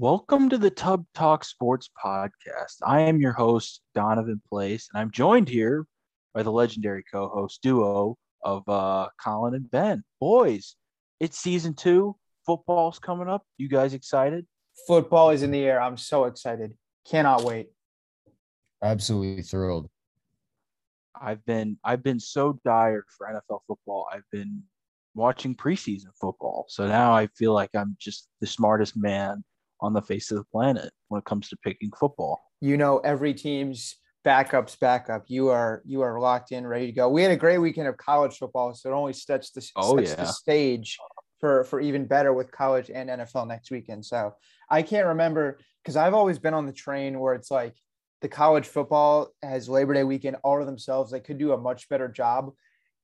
Welcome to the Tub Talk Sports Podcast. I am your host, Donovan Place, and I'm joined here by the legendary co host duo of uh, Colin and Ben. Boys, it's season two. Football's coming up. You guys excited? Football is in the air. I'm so excited. Cannot wait. Absolutely thrilled. I've been I've been so dire for NFL football. I've been watching preseason football. So now I feel like I'm just the smartest man on the face of the planet when it comes to picking football. You know every team's backups backup. You are you are locked in, ready to go. We had a great weekend of college football, so it only sets the, Oh, sets yeah. the stage for for even better with college and NFL next weekend. So I can't remember because I've always been on the train where it's like the college football has Labor Day weekend all to themselves. They could do a much better job.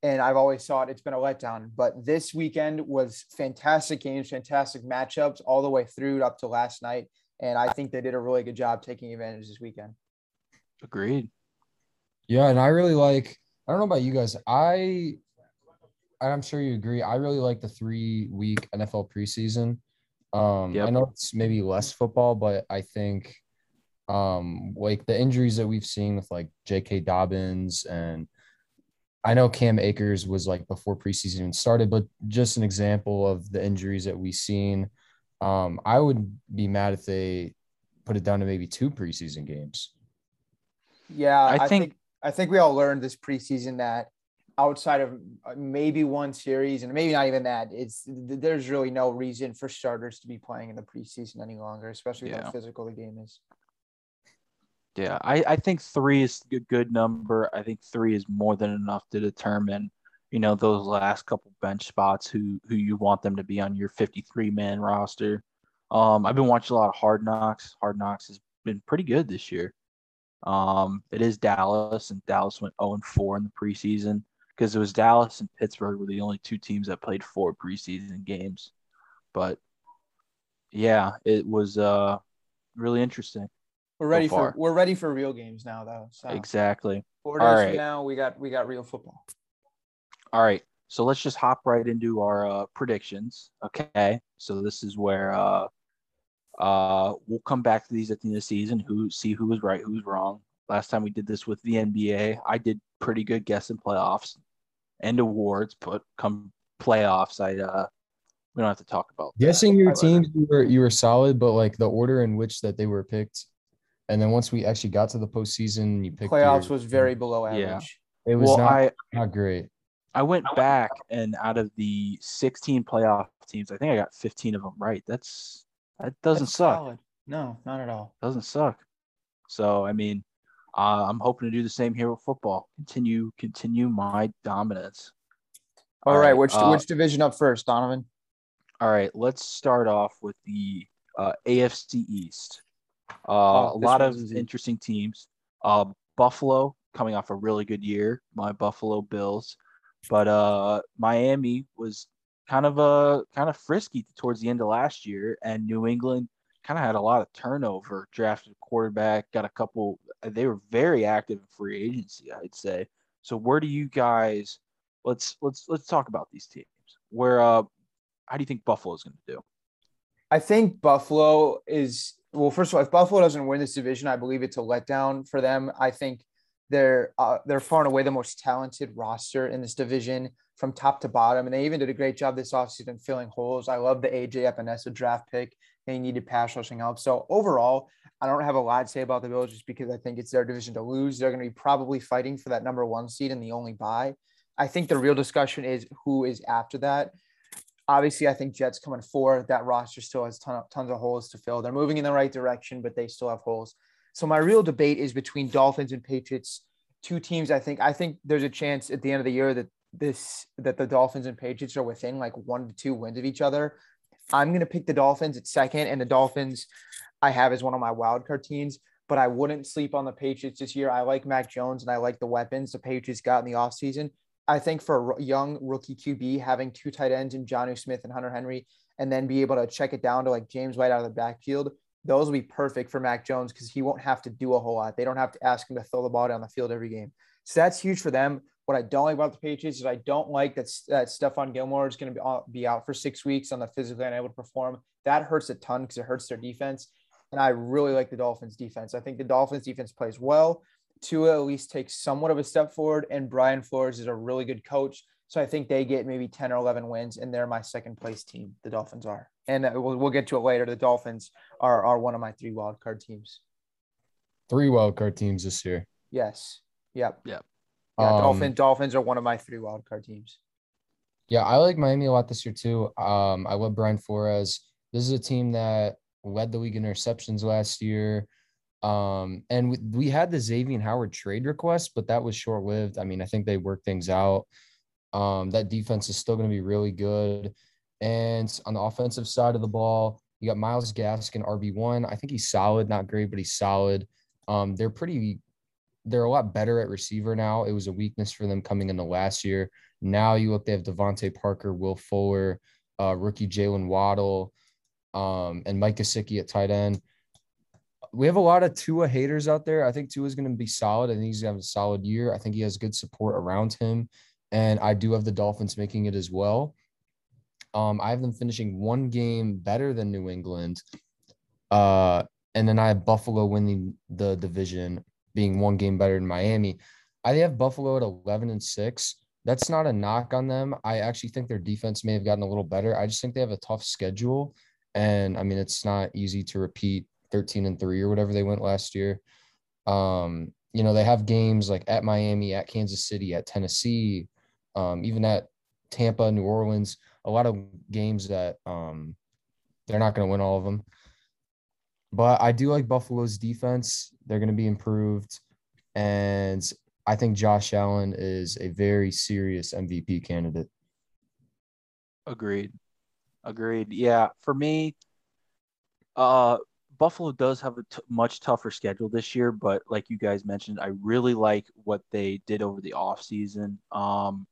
And I've always thought it's been a letdown. But this weekend was fantastic games, fantastic matchups all the way through up to last night. And I think they did a really good job taking advantage this weekend. Agreed. Yeah, and I really like. I don't know about you guys. I, I'm sure you agree. I really like the three week NFL preseason. Um, Yep. I know it's maybe less football, but I think, um, like the injuries that we've seen with like J.K. Dobbins and I know Cam Akers was like before preseason started, but just an example of the injuries that we've seen. Um, I would be mad if they put it down to maybe two preseason games. Yeah, I I, think- think, I think we all learned this preseason that outside of uh, maybe one series and maybe not even that, it's there's really no reason for starters to be playing in the preseason any longer, especially Yeah. how physical the game is. Yeah, I, I think three is a good number. I think three is more than enough to determine, you know, those last couple bench spots who who you want them to be on your 53 man roster. Um, I've been watching a lot of Hard Knocks. Hard Knocks has been pretty good this year. Um, it is Dallas, and Dallas went 0 and 4 in the preseason because it was Dallas and Pittsburgh were the only two teams that played four preseason games. But yeah, it was uh really interesting. We're ready far. for we're ready for real games now though. So Exactly. four days right. from now we got we got real football. All right. So let's just hop right into our uh, predictions. Okay. So this is where uh, uh, we'll come back to these at the end of the season. Who see who was right, who's wrong. Last time we did this with the NBA, I did pretty good guessing playoffs and awards, but come playoffs, I uh, we don't have to talk about that. Guessing your But- teams, you were you were solid, but like the order in which that they were picked, and then once we actually got to the postseason, you picked Playoffs your- was very below average. Yeah. It was Well, not, I not great. I went back and out of the 16 playoff teams, I think I got 15 of them right. That's that doesn't That's suck. solid. No, not at all. doesn't suck. So I mean, uh, I'm hoping to do the same here with football. Continue, continue my dominance. All right, which uh, which division up first, Donovan? all right. Let's start off with the uh, AFC East. Uh, Oh, a lot of one's interesting teams. Uh, Buffalo coming off a really good year. My Buffalo Bills, but uh, Miami was kind of uh kind of frisky towards the end of last year, and New England kind of had a lot of turnover. Drafted a quarterback, got a couple. They were very active in free agency, I'd say. So where do you guys? Let's let's let's talk about these teams. Where uh, how do you think Buffalo's going to do? I think Buffalo is well. First of all, if Buffalo doesn't win this division, I believe it's a letdown for them. I think they're uh, they're far and away the most talented roster in this division from top to bottom, and they even did a great job this offseason filling holes. I love the AJ Epenesa draft pick. They needed pass rushing help. So overall, I don't have a lot to say about the Bills just because I think it's their division to lose. They're going to be probably fighting for that number one seed and the only bye. I think the real discussion is who is after that obviously, I think Jets coming four. That roster still has ton of, tons of holes to fill. They're moving in the right direction, but they still have holes. So my real debate is between Dolphins and Patriots. Two teams. I think. I think there's a chance at the end of the year that this that the Dolphins and Patriots are within like one to two wins of each other. I'm gonna pick the Dolphins at second, and the Dolphins I have as one of my wild card teams. But I wouldn't sleep on the Patriots this year. I like Mac Jones and I like the weapons the Patriots got in the offseason. I think for a young rookie QB, having two tight ends in Jonnu Smith and Hunter Henry, and then be able to check it down to like James White out of the backfield, those will be perfect for Mac Jones because he won't have to do a whole lot. They don't have to ask him to throw the ball down the field every game. So that's huge for them. What I don't like about the Patriots is I don't like that that Stephon Gilmore is going to be be out for six weeks on the physically unable to perform. That hurts a ton because it hurts their defense. And I really like the Dolphins defense. I think the Dolphins defense plays well. Tua at least takes somewhat of a step forward, and Brian Flores is a really good coach. So I think they get maybe 10 or 11 wins, and they're my second place team. The Dolphins are. And uh, we'll, we'll get to it later. The Dolphins are, are one of my three wildcard teams. Three wildcard teams this year. Yes. Yep. Yep. Yeah. Um, Dolphin, Dolphins are one of my three wildcard teams. Yeah, I like Miami a lot this year too. Um, I love Brian Flores. This is a team that led the league in interceptions last year. Um, and we, we had the Xavier Howard trade request, but that was short lived. I mean, I think they worked things out. Um, that defense is still going to be really good. And on the offensive side of the ball, you got Myles Gaskin, RB1. I think he's solid, not great, but he's solid. Um, they're pretty, they're a lot better at receiver now. It was a weakness for them coming into last year. Now you look, they have DeVante Parker, Will Fuller, uh, rookie Jaylen Waddle, um, and Mike Gesicki at tight end. We have a lot of Tua haters out there. I think Tua is going to be solid. I think he's going to have a solid year. I think he has good support around him. And I do have the Dolphins making it as well. Um, I have them finishing one game better than New England. Uh, and then I have Buffalo winning the division, being one game better than Miami. I have Buffalo at 11 and 6. That's not a knock on them. I actually think their defense may have gotten a little better. I just think they have a tough schedule. And I mean, it's not easy to repeat 13 and 3 or whatever they went last year. Um, you know, they have games like at Miami, at Kansas City, at Tennessee, um, even at Tampa, New Orleans, a lot of games that um, they're not going to win all of them. But I do like Buffalo's defense. They're going to be improved. And I think Josh Allen is a very serious MVP candidate. Agreed. Agreed. Yeah, for me, uh, Buffalo does have a t- much tougher schedule this year, but like you guys mentioned, I really like what they did over the offseason. Um,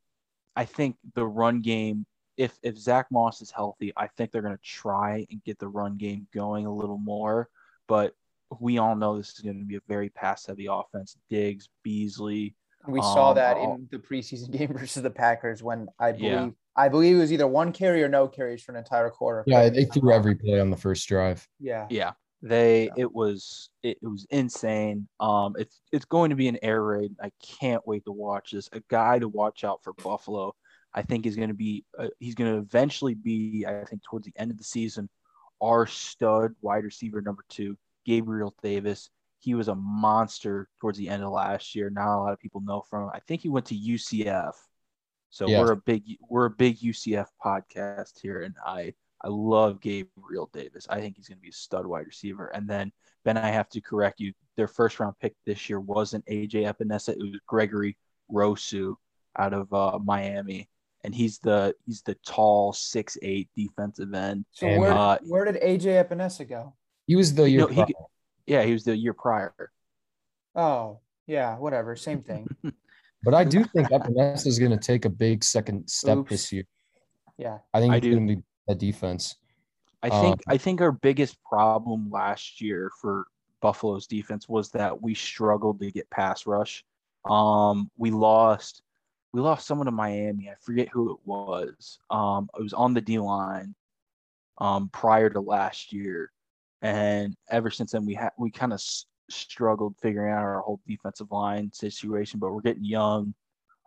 I think the run game, if if Zack Moss is healthy, I think they're going to try and get the run game going a little more. But we all know this is going to be a very pass heavy offense. Diggs, Beasley. We saw Um, that all- in the preseason game versus the Packers when I believe Yeah. I believe it was either one carry or no carries for an entire quarter. Yeah, they threw every play on the first drive. Yeah. Yeah, they Yeah. it was it, it was insane. Um, it's it's going to be an air raid. I can't wait to watch this. A guy to watch out for Buffalo. I think is going to be uh, he's going to eventually be. I think towards the end of the season, our stud wide receiver number two, Gabriel Davis. He was a monster towards the end of last year. Not a lot of people know from him. I think he went to UCF. So Yeah. we're a big we're a big UCF podcast here, and I I love Gabriel Davis. I think he's going to be a stud wide receiver. And then Ben, I have to correct you. Their first round pick this year wasn't AJ Epenesa. It was Gregory Rousseau out of uh, Miami, and he's the he's the tall six eight defensive end. So And, where uh, where did AJ Epenesa go? He was the year. No, he- prior. Yeah, he was the year prior. Oh, yeah, whatever, same thing. but I do think Epenesa is going to take a big second step Oops. this year. Yeah. I think I he's do. going to be a defense. I think Um, I think our biggest problem last year for Buffalo's defense was that we struggled to get pass rush. Um, we lost we lost someone to Miami. I forget who it was. Um, it was on the D line um, prior to last year, and ever since then we had we kind of s- struggled figuring out our whole defensive line situation. But we're getting young.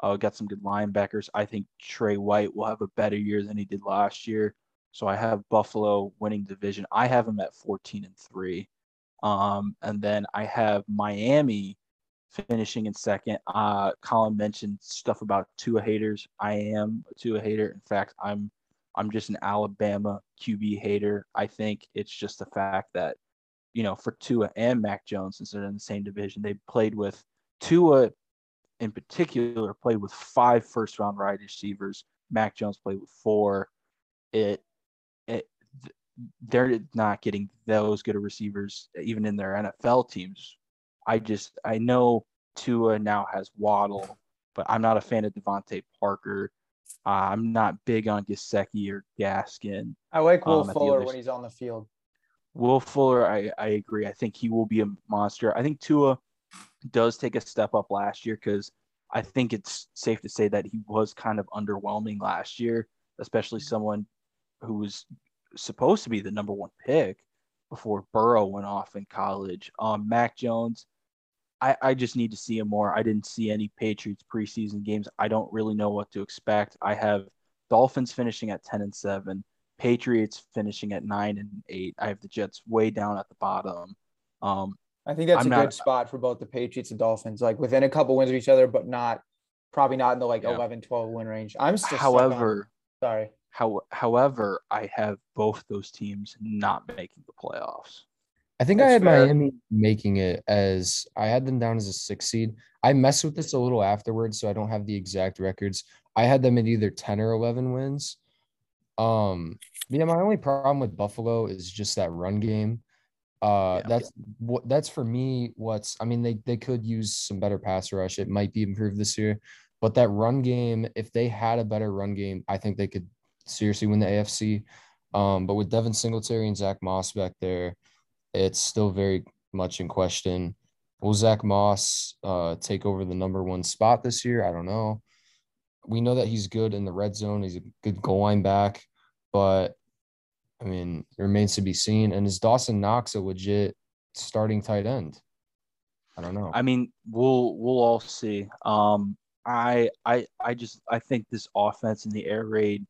Uh, got some good linebackers. I think Trey White will have a better year than he did last year. So I have Buffalo winning division. I have them at 14 and 3. Um, and then I have Miami finishing in second. Uh, Colin mentioned stuff about Tua haters. I am a Tua hater. In fact, I'm I'm just an Alabama QB hater. I think it's just the fact that, you know, for Tua and Mac Jones, since they're in the same division, they played with Tua in particular played with five first round wide receivers. Mac Jones played with four. It they're not getting those good of receivers even in their NFL teams. I just I know Tua now has Waddle, but I'm not a fan of DeVante Parker. Uh, I'm not big on Gesicki or Gaskin. I like Will Um, Fuller when he's on the field. Will Fuller, I, I agree. I think he will be a monster. I think Tua does take a step up last year because I think it's safe to say that he was kind of underwhelming last year, especially someone who was supposed to be the number one pick before Burrow went off in college. Um, Mac Jones, I, I just need to see him more. I didn't see any Patriots preseason games. I don't really know what to expect. I have Dolphins finishing at 10 and 7, Patriots finishing at 9 and 8. I have the Jets way down at the bottom. Um, I think that's I'm a not- good spot for both the Patriots and Dolphins, like within a couple wins of each other, but not probably not in the like Yeah. 11, 12 win range. I'm still however, sorry. How, however, I have both those teams not making the playoffs. I think I had fair. Miami making it as I had them down as a six seed. I messed with this a little afterwards, so I don't have the exact records. I had them at either 10 or 11 wins. Um, yeah, my only problem with Buffalo is just that run game. Uh, Yeah. that's what that's for me. What's I mean, they they could use some better pass rush. It might be improved this year, but that run game, if they had a better run game, I think they could seriously win the AFC. Um, but with Devin Singletary and Zack Moss back there, it's still very much in question. Will Zack Moss uh, take over the number one spot this year? I don't know. We know that he's good in the red zone. He's a good goal line back, but I mean, it remains to be seen. And is Dawson Knox a legit starting tight end? I don't know. I mean, we'll we'll all see. Um, I I I just I think this offense in the air raid,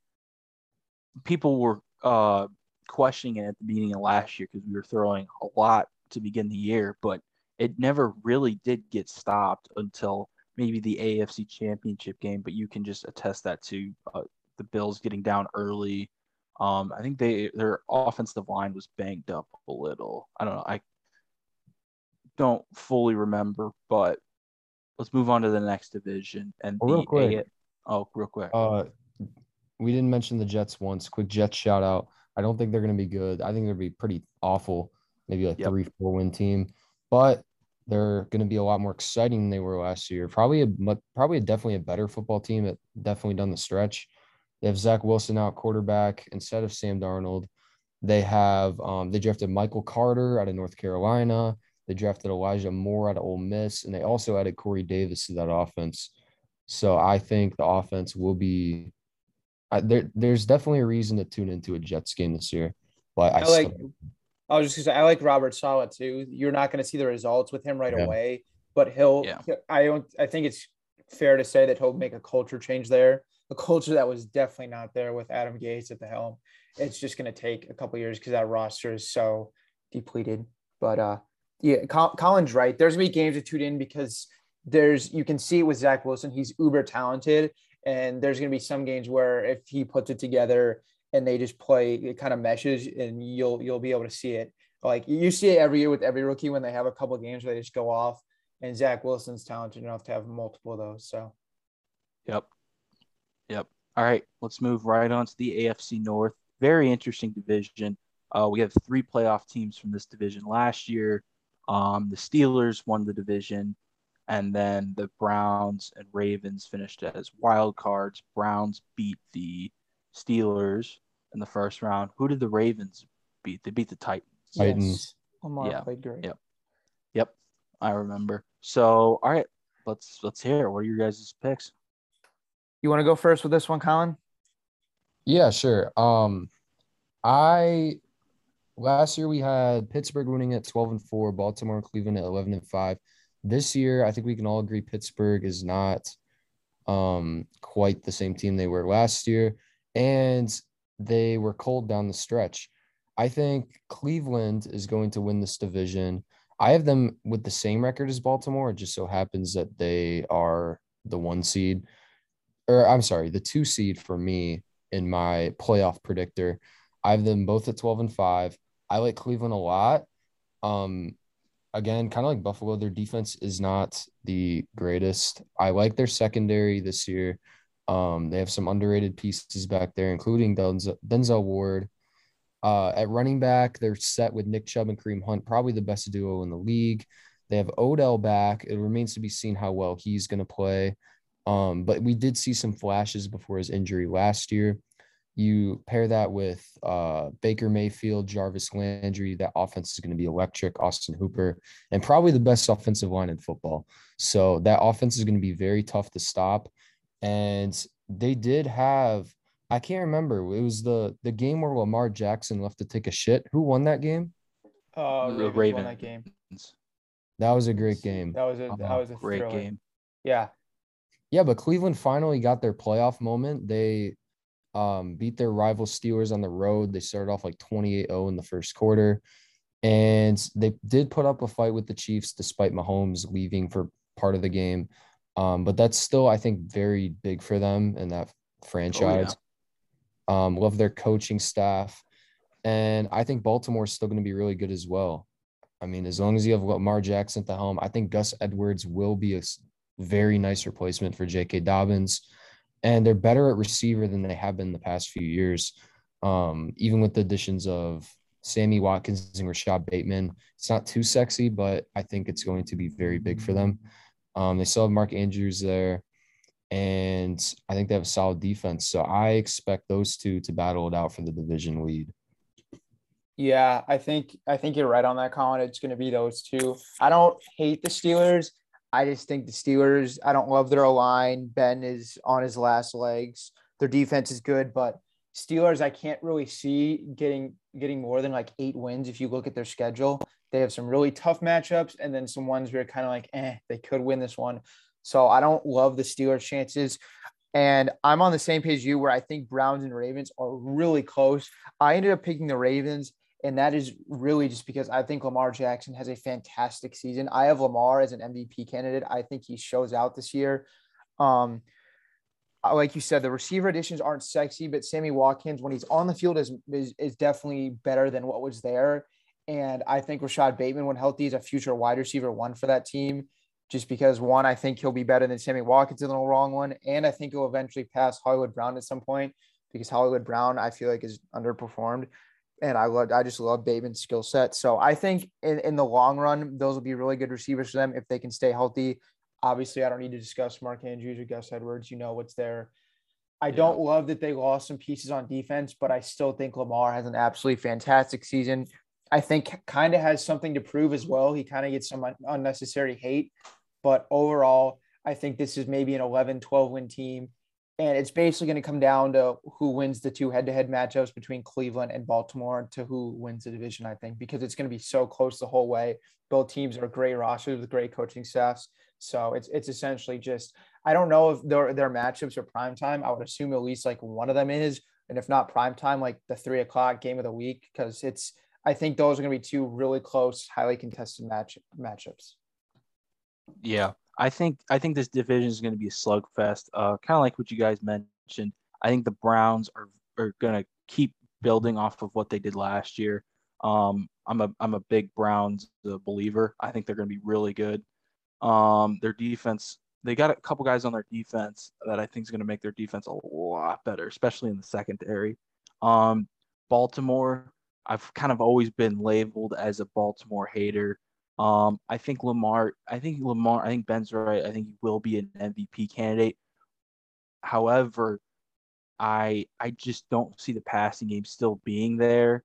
people were uh questioning it at the beginning of last year because we were throwing a lot to begin the year, but it never really did get stopped until maybe the AFC Championship game. But you can just attest that to uh, the Bills getting down early. Um, I think they their offensive line was banged up a little. I don't know. I don't fully remember, but let's move on to the next division and Oh, real quick. A- oh, real quick. Uh, we didn't mention the Jets once. Quick Jets shout out. I don't think they're going to be good. I think they'll be pretty awful, maybe like Yep. three, four win team, but they're going to be a lot more exciting than they were last year. Probably a probably definitely a better football team. That definitely done the stretch. They have Zach Wilson out quarterback instead of Sam Darnold. They have um, they drafted Michael Carter out of North Carolina. They drafted Elijah Moore out of Ole Miss, and they also added Corey Davis to that offense. So I think the offense will be. I, there, there's definitely a reason to tune into a Jets game this year, but I, I like. still, I was just gonna say I like Robert Saleh too. You're not gonna see the results with him right Yeah. away, but he'll. Yeah. I don't. I think it's fair to say that he'll make a culture change there. A culture that was definitely not there with Adam Gase at the helm. It's just gonna take a couple years because that roster is so depleted. But uh, yeah, Col- Colin's right. There's gonna be games to tune in because there's you can see it with Zach Wilson. He's uber talented, and there's gonna be some games where if he puts it together and they just play it kind of meshes and you'll you'll be able to see it like you see it every year with every rookie when they have a couple games where they just go off and Zach Wilson's talented enough to have multiple of those so Yep. Yep. All right, let's move right on to the AFC North. Very interesting division. Uh, we have three playoff teams from this division last year. Um, the Steelers won the division, and then the Browns and Ravens finished as wild cards. Browns beat the Steelers in the first round. Who did the Ravens beat? They beat the Titans. Titans. Yes. Lamar Yeah. played great Yep. Yep, I remember. So, all right, let's let's hear. it. What are your guys' picks? you want to go first with this one Colin yeah, sure. Um, I last year we had Pittsburgh winning at 12 and 4, Baltimore and Cleveland at 11 and 5. This year, I think we can all agree Pittsburgh is not um quite the same team they were last year, and they were cold down the stretch. I think Cleveland is going to win this division. I have them with the same record as Baltimore. It just so happens that they are the one seed, or I'm sorry, the two seed for me in my playoff predictor. I have them both at 12 and 5. I like Cleveland a lot. Um, again, kind of like Buffalo, their defense is not the greatest. I like their secondary this year. Um, they have some underrated pieces back there, including Denzel, Denzel Ward. Uh, at running back, they're set with Nick Chubb and Kareem Hunt, probably the best duo in the league. They have Odell back. It remains to be seen how well he's going to play. Um, but we did see some flashes before his injury last year. You pair that with uh, Baker Mayfield, Jarvis Landry. That offense is going to be electric. Austin Hooper, and probably the best offensive line in football. So that offense is going to be very tough to stop. And they did have, I can't remember. It was the the game where Lamar Jackson left to take a shit. Who won that game? Uh, The Ravens won that game. That was a great game. That was a that Uh, was a Great thriller. game. Yeah, Yeah, but Cleveland finally got their playoff moment. They um, beat their rival Steelers on the road. They started off like 28-0 in the first quarter. And they did put up a fight with the Chiefs despite Mahomes leaving for part of the game. Um, but that's still, I think, very big for them and that franchise. Um, love their coaching staff. And I think Baltimore's still going to be really good as well. I mean, as long as you have Lamar Jackson at the helm, I think Gus Edwards will be a very nice replacement for J.K. Dobbins. And they're better at receiver than they have been the past few years. Um, even with the additions of Sammy Watkins and Rashod Bateman, it's not too sexy, but I think it's going to be very big for them. Um, they still have Mark Andrews there, and I think they have a solid defense. So I expect those two to battle it out for the division lead. yeah. I think I think you're right on that, Colin. It's going to be those two. I don't hate the Steelers. I just think the Steelers. I don't love their line. Ben is on his last legs. Their defense is good, but Steelers, I can't really see getting getting more than like eight wins if you look at their schedule. They have some really tough matchups, and then some ones where kind of like, eh, they could win this one. So I don't love the Steelers' chances. And I'm on the same page you where I think Browns and Ravens are really close. I ended up picking the Ravens, and that is really just because I think Lamar Jackson has a fantastic season. I have Lamar as an MVP candidate. I think he shows out this year. Um, like you said, the receiver additions aren't sexy, but Sammy Watkins, when he's on the field, is, is is definitely better than what was there. And I think Rashod Bateman, when healthy, is a future wide receiver one for that team. Just because one, I think he'll be better than Sammy Watkins in the wrong one, and I think he'll eventually pass Hollywood Brown at some point because Hollywood Brown, I feel like, is underperformed. And I love, I just love Bateman's skill set. So I think in, in the long run, those will be really good receivers for them if they can stay healthy. Obviously, I don't need to discuss Mark Andrews or Gus Edwards. You know what's there. I Yeah. don't love that they lost some pieces on defense, but I still think Lamar has an absolutely fantastic season. I think kind of has something to prove as well. He kind of gets some un- unnecessary hate, but overall, I think this is maybe an 11, 12 win team. And it's basically going to come down to who wins the two head to head matchups between Cleveland and Baltimore to who wins the division, I think, because it's going to be so close the whole way. Both teams are great rosters with great coaching staffs. So it's it's essentially just I don't know if their their matchups are prime time. I would assume at least like one of them is, and if not prime time, like the three o'clock game of the week, because it's I think those are going to be two really close, highly contested match matchups. Yeah, I think I think this division is going to be a slugfest. Uh, kind of like what you guys mentioned. I think the Browns are are going to keep building off of what they did last year. Um, I'm a I'm a big Browns uh, believer. I think they're going to be really good. Um, their defense, they got a couple guys on their defense that I think is going to make their defense a lot better, especially in the secondary. Um, Baltimore, I've kind of always been labeled as a Baltimore hater. Um, I think Lamar, I think Lamar, I think Ben's right. I think he will be an MVP candidate. However, I I just don't see the passing game still being there.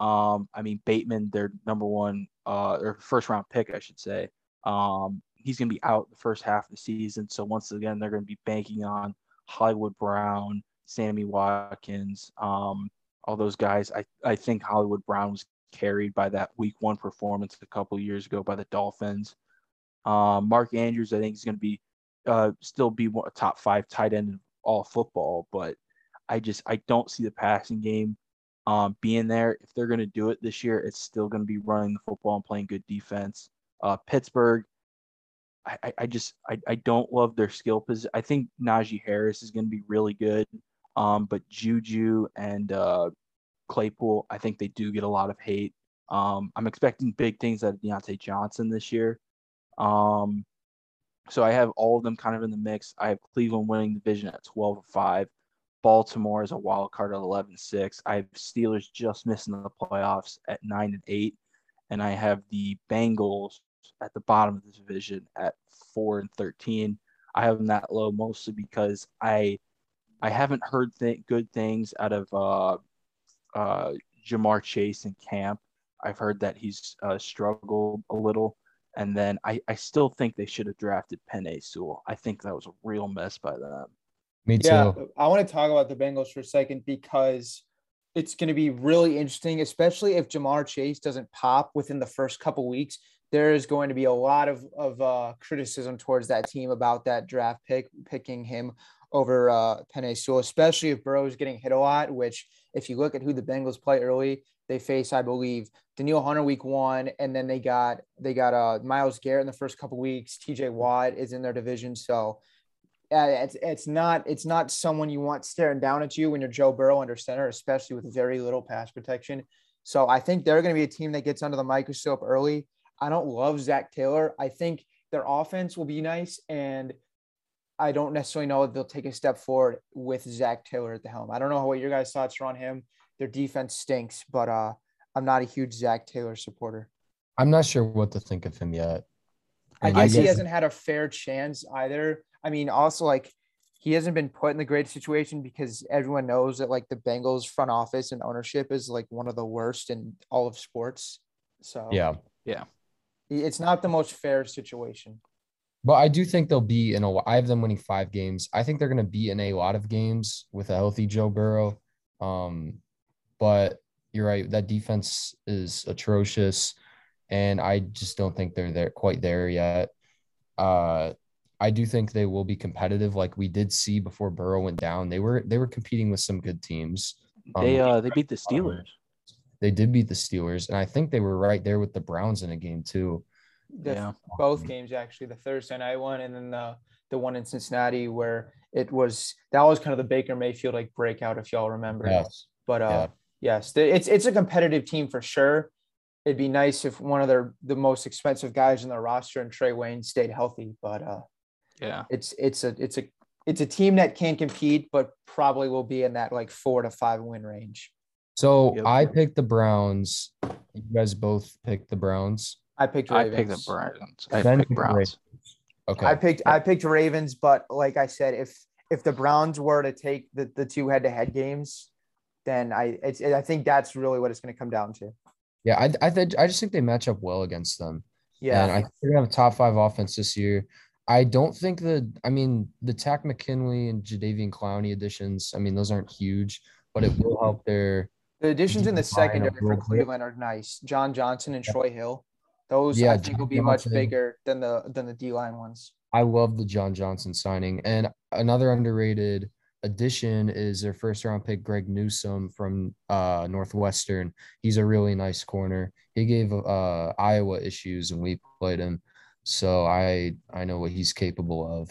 Um, I mean Bateman, their number one uh or first round pick, I should say. Um, he's gonna be out the first half of the season. So once again, they're gonna be banking on Hollywood Brown, Sammy Watkins, um, all those guys. I, I think Hollywood Brown was carried by that week one performance a couple years ago by the Dolphins. Um, Mark Andrews, I think, is going to be uh, still be a top five tight end in all football, but I just I don't see the passing game um, being there. If they're going to do it this year, it's still going to be running the football and playing good defense. Uh, Pittsburgh, I, I, I just I, I don't love their skill position. I think Najee Harris is going to be really good, um, but Juju and uh, Claypool, I think they do get a lot of hate. Um, I'm expecting big things out of Diontae Johnson this year. Um, so I have all of them kind of in the mix. I have Cleveland winning the division at 12 5. Baltimore is a wild card at 11 6. I have Steelers just missing the playoffs at 9 and 8. And I have the Bengals at the bottom of the division at 4 and 13. I have them that low mostly because I I haven't heard th- good things out of uh, uh, Ja'Marr Chase in camp. I've heard that he's uh, struggled a little. And then I, I still think they should have drafted Penei Sewell. I think that was a real mess by them. Me too. Yeah, I want to talk about the Bengals for a second because it's going to be really interesting, especially if Ja'Marr Chase doesn't pop within the first couple weeks. There is going to be a lot of of uh, criticism towards that team about that draft pick, picking him over uh, Penei Sewell, especially if Burrow is getting hit a lot. Which, if you look at who the Bengals play early, they face, I believe, Danielle Hunter week one, and then they got they got uh, Myles Garrett in the first couple weeks. T.J. Watt is in their division, so uh, it's it's not it's not someone you want staring down at you when you're Joe Burrow under center, especially with very little pass protection. So I think they're going to be a team that gets under the microscope early. I don't love Zac Taylor. I think their offense will be nice, and I don't necessarily know if they'll take a step forward with Zac Taylor at the helm. I don't know what your guys' thoughts are on him. Their defense stinks, but uh, I'm not a huge Zac Taylor supporter. I'm not sure what to think of him yet. I guess he hasn't had a fair chance either. I mean, also like he hasn't been put in the great situation because everyone knows that like the Bengals front office and ownership is like one of the worst in all of sports. So yeah, yeah, it's not the most fair situation. But I do think they'll be in a. I have them winning five games. I think they're going to be in a lot of games with a healthy Joe Burrow. Um, but you're right. That defense is atrocious, and I just don't think they're there quite there yet. Uh, I do think they will be competitive, like we did see before Burrow went down. They were they were competing with some good teams. They um, uh they beat the Steelers. They did beat the Steelers, and I think they were right there with the Browns in a game too. The, yeah. both games actually, the Thursday night one and then the the one in Cincinnati where it was that was kind of the Baker Mayfield like breakout if y'all remember. Yes. But uh yeah. yes, it's it's a competitive team for sure. It'd be nice if one of their the most expensive guys in their roster and Trae Waynes stayed healthy, but uh yeah. It's it's a it's a it's a team that can compete, but probably will be in that like four to five win range. So yep. I picked the Browns. You guys both picked the Browns. I picked Ravens. I picked the Browns. I picked Browns. Ravens. Okay. I picked I picked Ravens, but like I said, if if the Browns were to take the, the two head to head games, then I it's I think that's really what it's going to come down to. Yeah, I I, th- I just think they match up well against them. Yeah, and I think they have a top five offense this year. I don't think the I mean the Takk McKinley and Jadeveon Clowney additions. I mean those aren't huge, but it will help their. The additions in the secondary for Cleveland are nice. John Johnson and Troy Hill. Those yeah, I think John will be Johnson. much bigger than the than the D line ones. I love the John Johnson signing, and another underrated addition is their first round pick Greg Newsome from uh, Northwestern. He's a really nice corner. He gave uh, Iowa issues and we played him. So I I know what he's capable of.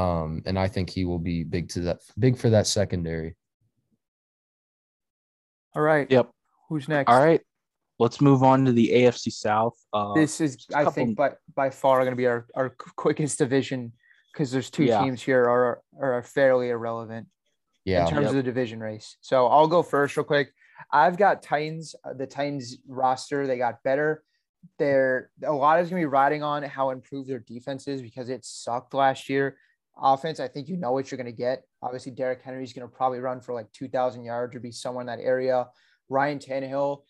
Um, and I think he will be big to that big for that secondary. All right. Yep. Who's next? All right. Let's move on to the AFC South. Uh, this is, I couple... think, by by far going to be our, our quickest division because there's two yeah. teams here are are fairly irrelevant. Yeah. In terms yep. of the division race. So I'll go first real quick. I've got Titans. Uh, the Titans roster they got better they're a lot is going to be riding on how improved their defense is because it sucked last year. Offense, I think you know what you're going to get. Obviously, Derrick Henry is going to probably run for like 2,000 yards or be somewhere in that area. Ryan Tannehill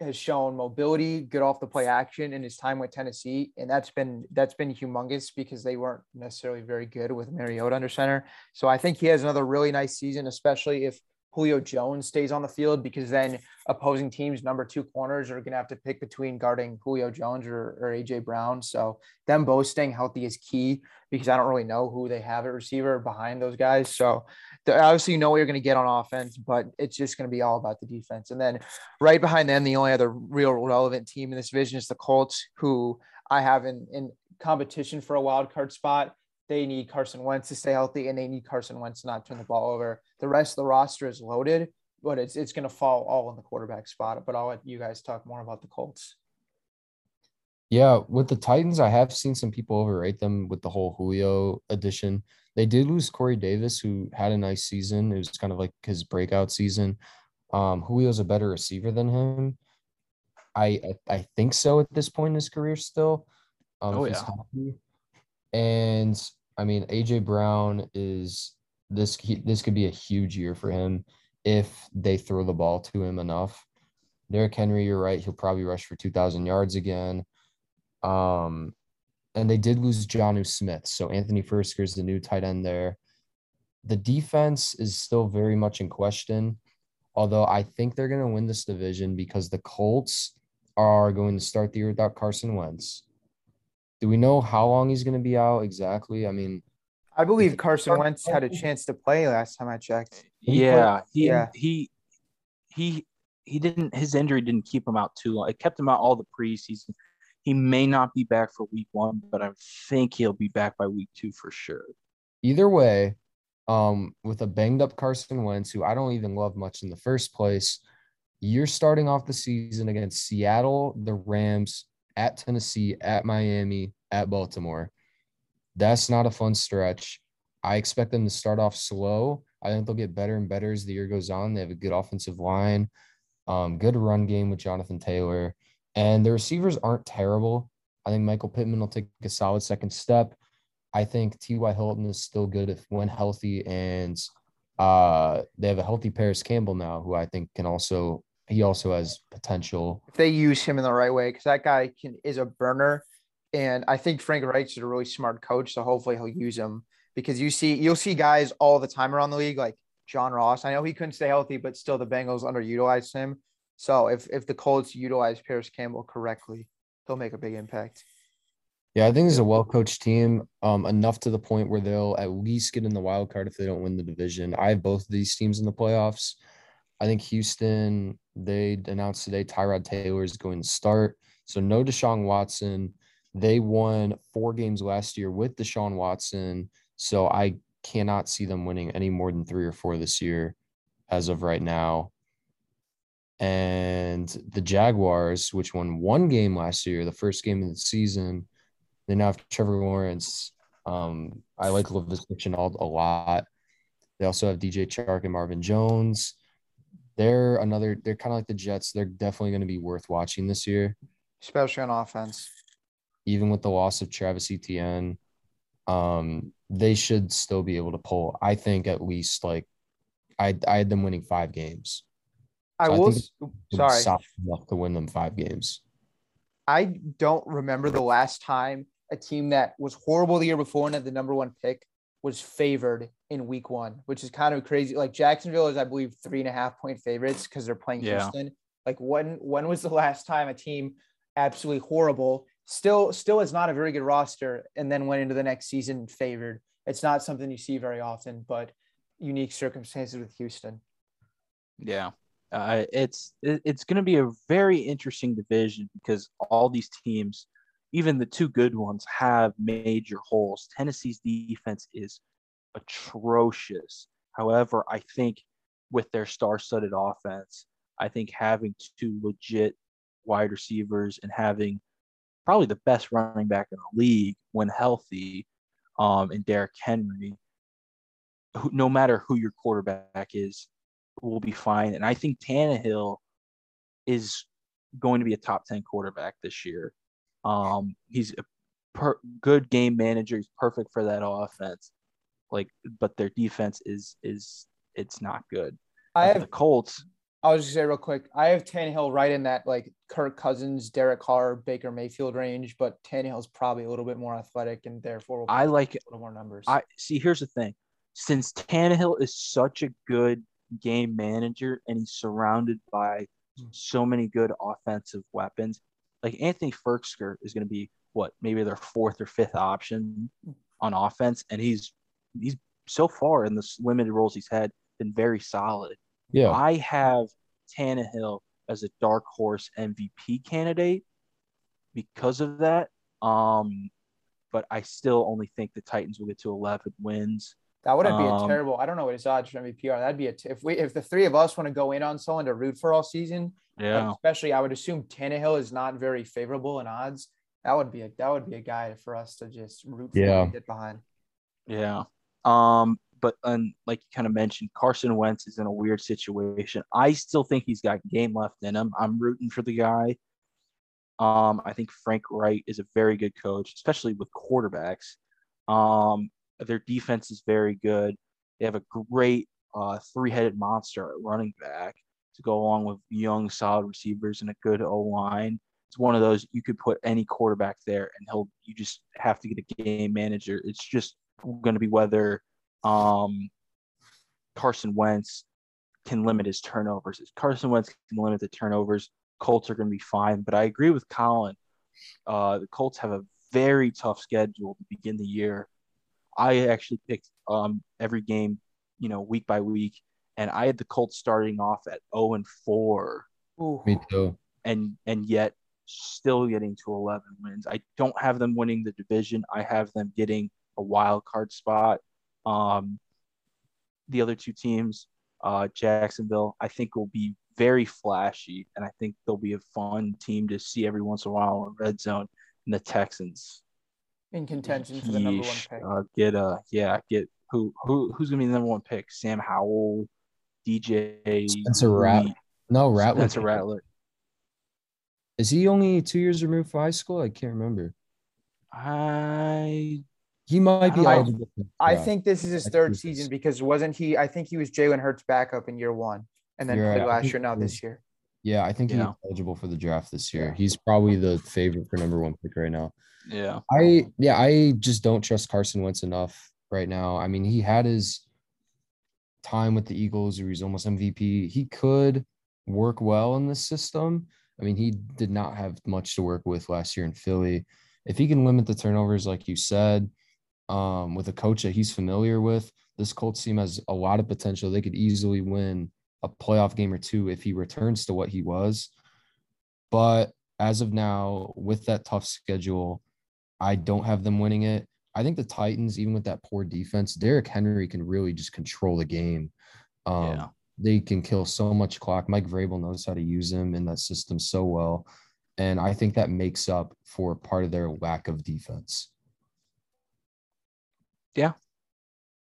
has shown mobility, good off the play action in his time with Tennessee, and that's been that's been humongous because they weren't necessarily very good with Mariota under center. So I think he has another really nice season, especially if Julio Jones stays on the field because then opposing teams' number two corners are going to have to pick between guarding Julio Jones or, or AJ Brown. So them both staying healthy is key because I don't really know who they have at receiver behind those guys. So obviously you know what you're going to get on offense, but it's just going to be all about the defense. And then right behind them, the only other real relevant team in this division is the Colts, who I have in, in competition for a wild card spot. They need Carson Wentz to stay healthy, and they need Carson Wentz to not turn the ball over. The rest of the roster is loaded, but it's it's going to fall all in the quarterback spot. But I'll let you guys talk more about the Colts. Yeah, with the Titans, I have seen some people overrate them with the whole Julio addition. They did lose Corey Davis, who had a nice season. It was kind of like his breakout season. Um, Julio's a better receiver than him. I I think so at this point in his career still. Um, oh yeah. And I mean, AJ Brown is this this could be a huge year for him if they throw the ball to him enough. Derrick Henry, you're right. He'll probably rush for 2,000 yards again. Um, and they did lose Jonnu Smith. So Anthony Firkser is the new tight end there. The defense is still very much in question, although I think they're going to win this division because the Colts are going to start the year without Carson Wentz. Do we know how long he's going to be out exactly? I mean, I believe Carson Wentz had a chance to play last time I checked. Yeah, he Yeah. he he he didn't his injury didn't keep him out too long. It kept him out all the preseason. He may not be back for week one, but I think he'll be back by week two for sure. either way, um, with a banged up Carson Wentz, who I don't even love much in the first place, you're starting off the season against Seattle, the Rams, at Tennessee, at Miami, at Baltimore. That's not a fun stretch. I expect them to start off slow. I think they'll get better and better as the year goes on. They have a good offensive line, um, good run game with Jonathan Taylor, and the receivers aren't terrible. I think Michael Pittman will take a solid second step. I think T.Y. Hilton is still good if when healthy, and uh, they have a healthy Parris Campbell now, who I think can also he also has potential. If they use him in the right way, because that guy can is a burner, and I think Frank Reich's a really smart coach, so hopefully he'll use him because you see you'll see guys all the time around the league like John Ross. I know he couldn't stay healthy, but still the Bengals underutilized him. So if if the Colts utilize Parris Campbell correctly, he'll make a big impact. Yeah, I think this is a well coached team, um, enough to the point where they'll at least get in the wild card if they don't win the division. I have both of these teams in the playoffs. I think Houston, they announced today Tyrod Taylor is going to start. So no Deshaun Watson. They won four games last year with Deshaun Watson. So I cannot see them winning any more than three or four this year as of right now. And the Jaguars, which won one game last year, the first game of the season, they now have Trevor Lawrence. Um, I like Laviska Shenault a lot. They also have DJ Chark and Marvin Jones. They're another. They're kind of like the Jets. They're definitely going to be worth watching this year, especially on offense. even with the loss of Travis Etienne. Um, they should still be able to pull. I think at least like, I I had them winning five games. I So I will. think Sorry, solid enough to win them five games. I don't remember the last time a team that was horrible the year before and had the number one pick was favored in week one, which is kind of crazy. Like Jacksonville is, I believe, three and a half point favorites because they're playing Yeah. Houston. Like when when was the last time a team absolutely horrible, still still is not a very good roster, and then went into the next season favored? It's not something you see very often, but unique circumstances with Houston. Yeah. Uh, it's it's going to be a very interesting division because all these teams, even the two good ones, have major holes. Tennessee's defense is atrocious. However, I think with their star-studded offense, I think having two legit wide receivers and having probably the best running back in the league when healthy, um, and Derrick Henry, who, no matter who your quarterback is, will be fine. And I think Tannehill is going to be a top 10 quarterback this year. Um, he's a per- good game manager. He's perfect for that offense. Like, but their defense is is it's not good. I have the Colts. I was just say real quick. I have Tannehill right in that like Kirk Cousins, Derek Carr, Baker Mayfield range, but Tannehill's probably a little bit more athletic and therefore I like a little more numbers. I see. Here's the thing: since Tannehill is such a good game manager and he's surrounded by hmm. so many good offensive weapons, like Anthony Firkser is going to be what maybe their fourth or fifth option hmm. on offense, and he's he's so far in the limited roles he's had been very solid. Yeah. I have Tannehill as a dark horse MVP candidate because of that. Um, but I still only think the Titans will get to 11 wins. that wouldn't be a um, terrible. I don't know what his odds for MVP are. That'd be a t- if we if the three of us want to go in on someone to root for all season. like, Yeah. especially I would assume Tannehill is not very favorable in odds. That would be a that would be a guy for us to just root for Yeah. and get behind. Yeah. Um, but um, like you kind of mentioned, Carson Wentz is in a weird situation. I still think he's got game left in him. I'm rooting for the guy. Um, I think Frank Reich is a very good coach, especially with quarterbacks. Um, their defense is very good. They have a great uh, three-headed monster at running back to go along with young, solid receivers and a good O line. It's one of those you could put any quarterback there, and he'll. You just have to get a game manager. It's just going to be whether um, Carson Wentz can limit his turnovers. If Carson Wentz can limit the turnovers, Colts are going to be fine. But I agree with Colin. Uh, the Colts have a very tough schedule to begin the year. I actually picked um, every game, you know, week by week, and I had the Colts starting off at 0 and 4. Me too. And and yet still getting to 11 wins. I don't have them winning the division. I have them getting a wild card spot. Um, the other two teams, uh, Jacksonville, I think will be very flashy, and I think they'll be a fun team to see every once in a while in red zone. And the Texans in contention for the number one pick. Uh, get uh yeah, get who who who's gonna be the number one pick? Sam Howell, DJ Spencer Rat- No, Rattler. Spencer Rattler. Is he only two years removed from high school? I can't remember. I He might be I- eligible. for I think this is his third season it's- because wasn't he? I think he was Jalen Hurts backup in year one, and then You're right. Last year. Now this year. Yeah, I think Yeah. he's eligible for the draft this year. Yeah. He's probably the favorite for number one pick right now. yeah. I yeah, I just don't trust Carson Wentz enough right now. I mean, he had his time with the Eagles where he's almost MVP. He could work well in this system. I mean, he did not have much to work with last year in Philly. If he can limit the turnovers, like you said, um, with a coach that he's familiar with, this Colts team has a lot of potential. They could easily win a playoff game or two if he returns to what he was. But as of now, with that tough schedule, I don't have them winning it. I think the Titans, even with that poor defense, Derrick Henry can really just control the game. Um, Yeah. They can kill so much clock. Mike Vrabel knows how to use him in that system so well. And I think that makes up for part of their lack of defense.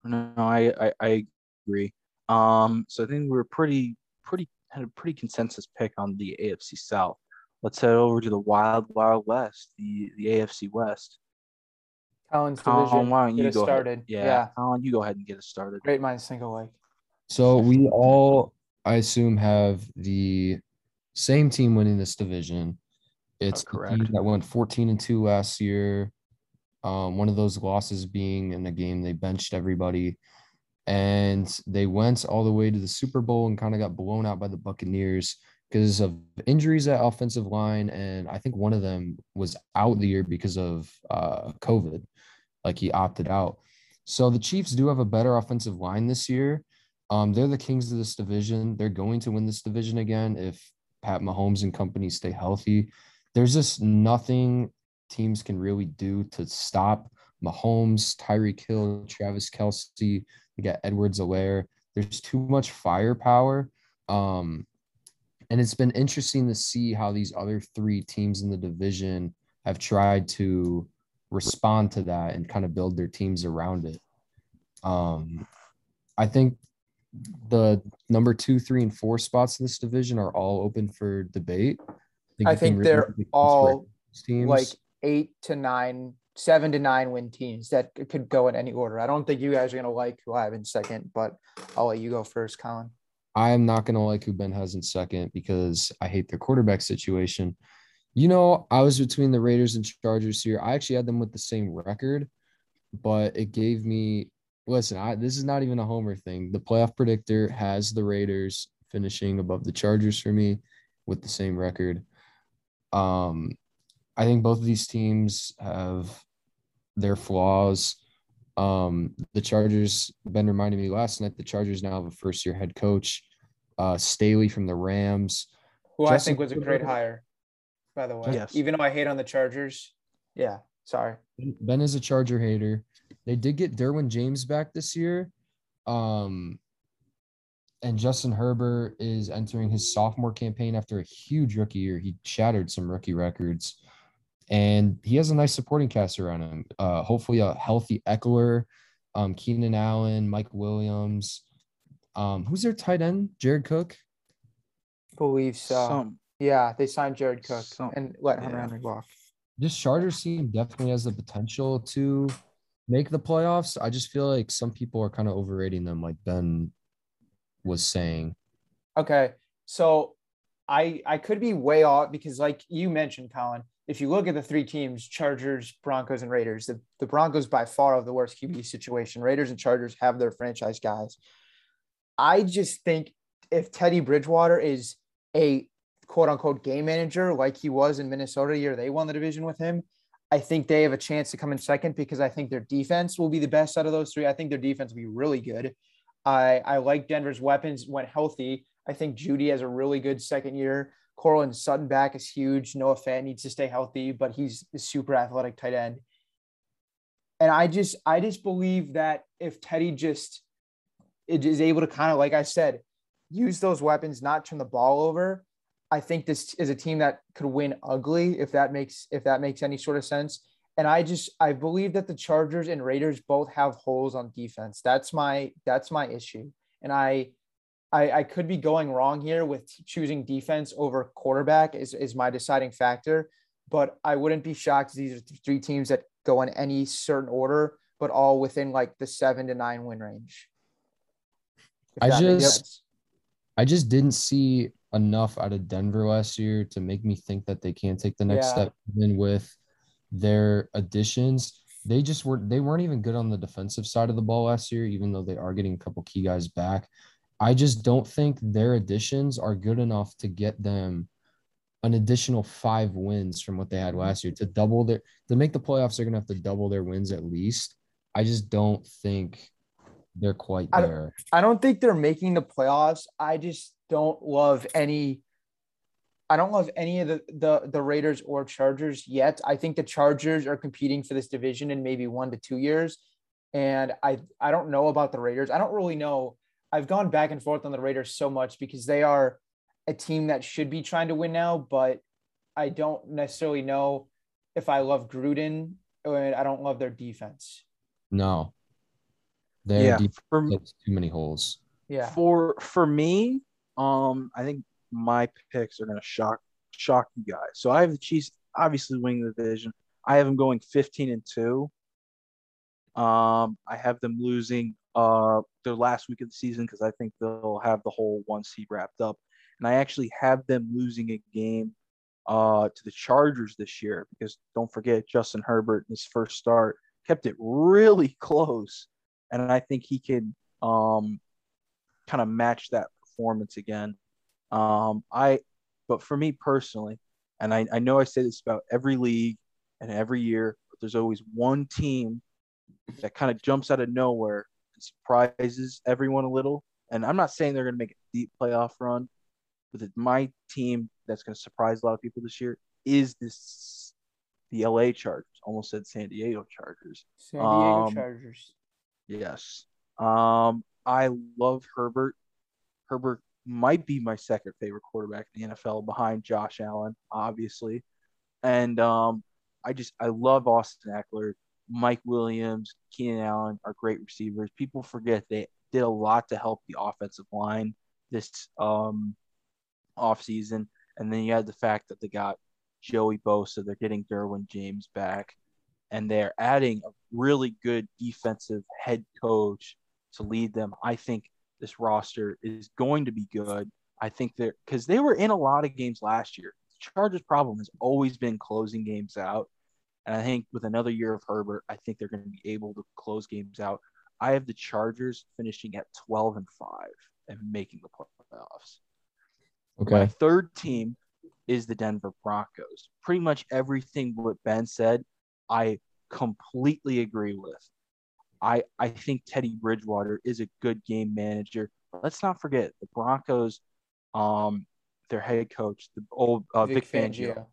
No, I, I I agree. Um, so I think we're pretty pretty had a pretty consensus pick on the AFC South. Let's head over to the Wild Wild West, the the AFC West. Colin's Colin, division. why don't you us go started. ahead? Yeah, yeah. Colin, you go ahead and get us started. Great minds think alike. So we all, I assume, have the same team winning this division. It's the correct. team that went 14 and 2 last year. Um, one of those losses being in a game they benched everybody. And they went all the way to the Super Bowl and kind of got blown out by the Buccaneers because of injuries at offensive line. And I think one of them was out the year because of uh, COVID, like he opted out. So the Chiefs do have a better offensive line this year. Um, they're the kings of this division. They're going to win this division again if Pat Mahomes and company stay healthy. There's just nothing teams can really do to stop Mahomes, Tyreek Hill, Travis Kelce. You got Edwards-Helaire. There's too much firepower. Um, and it's been interesting to see how these other three teams in the division have tried to respond to that and kind of build their teams around it. Um, I think the number two, three, and four spots in this division are all open for debate. I you can think they're make a case for all teams. Like eight to nine, seven to nine win teams that could go in any order. I don't think you guys are gonna like who I have in second, but I'll let you go first, Colin. I'm not gonna like who Ben has in second because I hate their quarterback situation. You know, I was between the Raiders and Chargers here. I actually had them with the same record, but it gave me listen, I this is not even a homer thing. The playoff predictor has the Raiders finishing above the Chargers for me with the same record. Um, I think both of these teams have their flaws. Um, the Chargers, Ben reminded me last night, the Chargers now have a first year head coach, uh, Staley from the Rams. Who I think was a great hire, by the way. Yes. Even though I hate on the Chargers. Yeah, sorry. Ben is a Charger hater. They did get Derwin James back this year. Um, and Justin Herbert is entering his sophomore campaign after a huge rookie year. He shattered some rookie records. And he has a nice supporting cast around him. Uh, hopefully, a healthy Ekeler, um, Keenan Allen, Mike Williams. Um, who's their tight end? Jared Cook. Believe so. Some yeah, they signed Jared Cook Some- and let Hunter yeah. Henry walk. This Chargers team definitely has the potential to make the playoffs. I just feel like some people are kind of overrating them, like Ben was saying. Okay, so I I could be way off because, like you mentioned, Colin, if you look at the three teams, Chargers, Broncos, and Raiders, the, the Broncos by far have the worst QB situation. Raiders and Chargers have their franchise guys. I just think if Teddy Bridgewater is a quote unquote game manager like he was in Minnesota year they won the division with him, I think they have a chance to come in second because I think their defense will be the best out of those three. I think their defense will be really good. I, I like Denver's weapons when healthy. I think Jeudy has a really good second year. Courtland Sutton back is huge. Noah Fant needs to stay healthy, but he's a super athletic tight end. And I just I just believe that if Teddy just is able to kind of like I said, use those weapons, not turn the ball over, I think this is a team that could win ugly if that makes if that makes any sort of sense. And I just I believe that the Chargers and Raiders both have holes on defense. That's my that's my issue. And I I, I could be going wrong here with choosing defense over quarterback is, is my deciding factor. But I wouldn't be shocked. These are three teams that go in any certain order, but all within like the seven to nine win range. I just I just didn't see enough out of Denver last year to make me think that they can take the next yeah. step in with their additions. They just were they weren't even good on the defensive side of the ball last year, even though they are getting a couple key guys back. I just don't think their additions are good enough to get them an additional five wins from what they had last year to double their to make the playoffs. They're gonna have to double their wins at least. I just don't think they're quite there. I don't, I don't think they're making the playoffs. I just don't love any. I don't love any of the, the the Raiders or Chargers yet. I think the Chargers are competing for this division in maybe one to two years, and I I don't know about the Raiders. I don't really know. I've gone back and forth on the Raiders so much because they are a team that should be trying to win now, but I don't necessarily know if I love Gruden and I don't love their defense. No, their yeah, defense for, too many holes. Yeah. For for me, um, I think my picks are gonna shock shock you guys. So I have the Chiefs obviously winning the division. I have them going 15 and 2. Um, I have them losing uh their last week of the season because I think they'll have the whole one seed wrapped up. And I actually have them losing a game uh to the Chargers this year because don't forget Justin Herbert in his first start kept it really close. And I think he can um kind of match that performance again. Um, I, but for me personally, and I, I know I say this about every league and every year, but there's always one team that kind of jumps out of nowhere and surprises everyone a little. And I'm not saying they're going to make a deep playoff run, but my team that's going to surprise a lot of people this year is this the LA Chargers. Almost said San Diego Chargers. San Diego um, Chargers. Yes. Um, I love Herbert. Herbert might be my second favorite quarterback in the NFL behind Josh Allen, obviously. And um, I just I love Austin Ekeler, Mike Williams, Keenan Allen are great receivers. People forget they did a lot to help the offensive line this um offseason. And then you had the fact that they got Joey Bosa, they're getting Derwin James back, and they're adding a really good defensive head coach to lead them. I think this roster is going to be good. I think they're because they were in a lot of games last year. The Chargers' problem has always been closing games out. And I think with another year of Herbert, I think they're going to be able to close games out. I have the Chargers finishing at 12 and 5 and making the playoffs. Okay. My third team is the Denver Broncos. Pretty much everything what Ben said, I completely agree with. I I think Teddy Bridgewater is a good game manager. Let's not forget the Broncos, um, their head coach, the old uh, Vic, Vic Fangio. Fangio.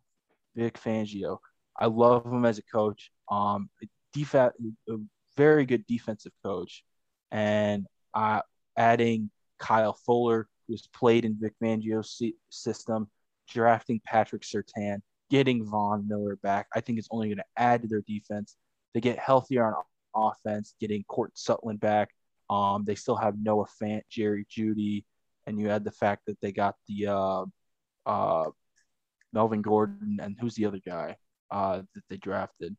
Vic Fangio. I love him as a coach. Um, def- a very good defensive coach, and uh, adding Kyle Fuller, who's played in Vic Fangio's system, drafting Patrick Surtain, getting Von Miller back. I think it's only going to add to their defense. They get healthier on offense, getting Court Sutton back. Um, they still have Noah Fant, Jerry Jeudy, and you had the fact that they got the uh, uh, Melvin Gordon and who's the other guy uh, that they drafted?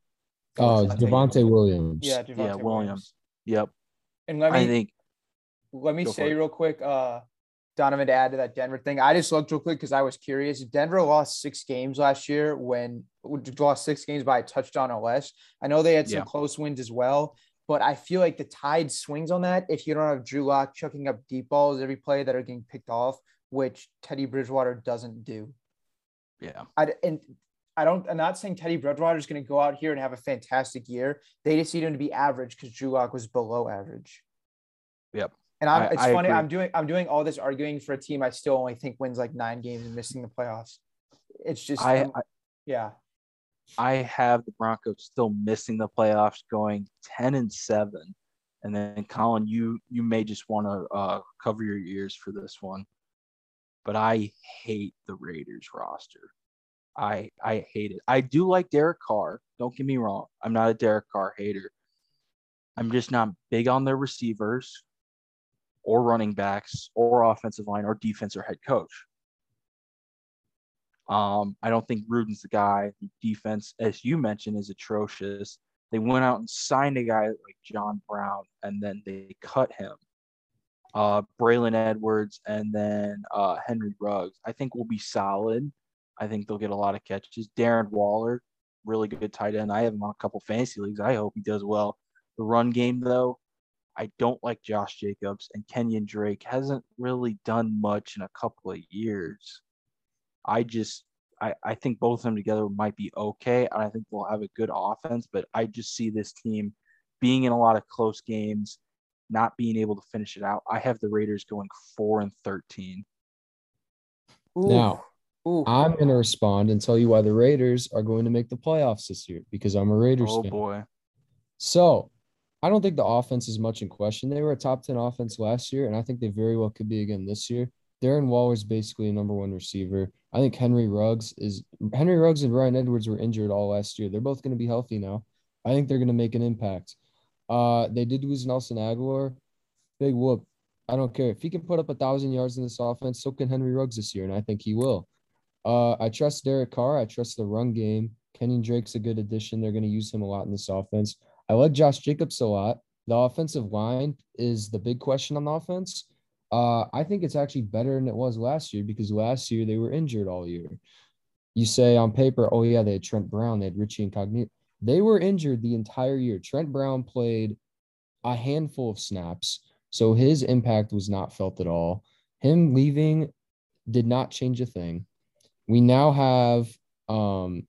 Oh, Unfortunately. Javonte Williams. Yeah, Javonte Yeah, Williams. Williams. Yep. And let me I think let me say real quick, uh, Donovan, to add to that Denver thing, I just looked real quick because I was curious. Denver lost six games last year when lost six games by a touchdown or less. I know they had some Yeah. close wins as well, but I feel like the tide swings on that if you don't have Drew Lock chucking up deep balls every play that are getting picked off, which Teddy Bridgewater doesn't do. yeah. I and I don't. I'm not saying Teddy Bridgewater is going to go out here and have a fantastic year. They just need him to be average because Drew Lock was below average. Yep. And I'm, I- it's I funny. agree. I'm doing. I'm doing all this arguing for a team I still only think wins like nine games and missing the playoffs. It's just. I, um, I yeah. I have the Broncos still missing the playoffs, going ten and seven, and then Colin, you you may just want to uh, cover your ears for this one, but I hate the Raiders roster. I I hate it. I do like Derek Carr. Don't get me wrong. I'm not a Derek Carr hater. I'm just not big on their receivers, or running backs, or offensive line, or defense, or head coach. Um, I don't think Gruden's the guy. Defense, as you mentioned, is atrocious. They went out and signed a guy like John Brown, and then they cut him. Uh, Braylon Edwards, and then uh, Henry Ruggs. I think will be solid. I think they'll get a lot of catches. Darren Waller, really good tight end. I have him on a couple fantasy leagues. I hope he does well. The run game, though, I don't like Josh Jacobs, and Kenyon Drake hasn't really done much in a couple of years. I just I, I think both of them together might be okay. And I think they'll have a good offense, but I just see this team being in a lot of close games, not being able to finish it out. I have the Raiders going four and thirteen. Ooh, Now, ooh. I'm going to respond and tell you why the Raiders are going to make the playoffs this year because I'm a Raiders Oh fan. boy. So I don't think the offense is much in question. They were a top 10 offense last year, and I think they very well could be again this year. Darren Waller is basically a number one receiver. I think Henry Ruggs is Henry Ruggs and Bryan Edwards were injured all last year. They're both going to be healthy now. I think they're going to make an impact. Uh, they did lose Nelson Agholor. Big whoop. I don't care if he can put up a thousand yards in this offense. So can Henry Ruggs this year, and I think he will. Uh, I trust Derek Carr. I trust the run game. Kenyon Drake's a good addition. They're going to use him a lot in this offense. I like Josh Jacobs a lot. The offensive line is the big question on the offense. Uh, I think it's actually better than it was last year because last year they were injured all year. You say on paper, oh yeah, they had Trent Brown, they had Richie Incognito. They were injured the entire year. Trent Brown played a handful of snaps, so his impact was not felt at all. Him leaving did not change a thing. We now have um,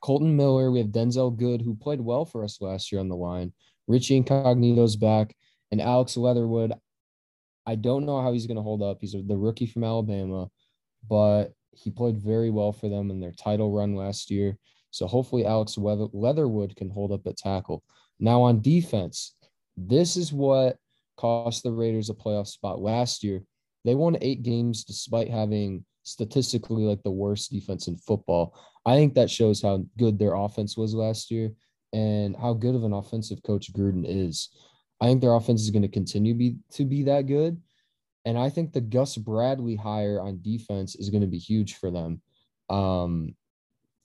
Colton Miller. We have Denzelle Good, who played well for us last year on the line. Richie Incognito's back, and Alex Leatherwood. I don't know how he's going to hold up. He's the rookie from Alabama, but he played very well for them in their title run last year. So hopefully Alex Leatherwood can hold up at tackle. Now on defense, this is what cost the Raiders a playoff spot last year. They won eight games despite having statistically like the worst defense in football. I think that shows how good their offense was last year and how good of an offensive coach Gruden is. I think their offense is going to continue be, to be that good. And I think the Gus Bradley hire on defense is going to be huge for them. Um,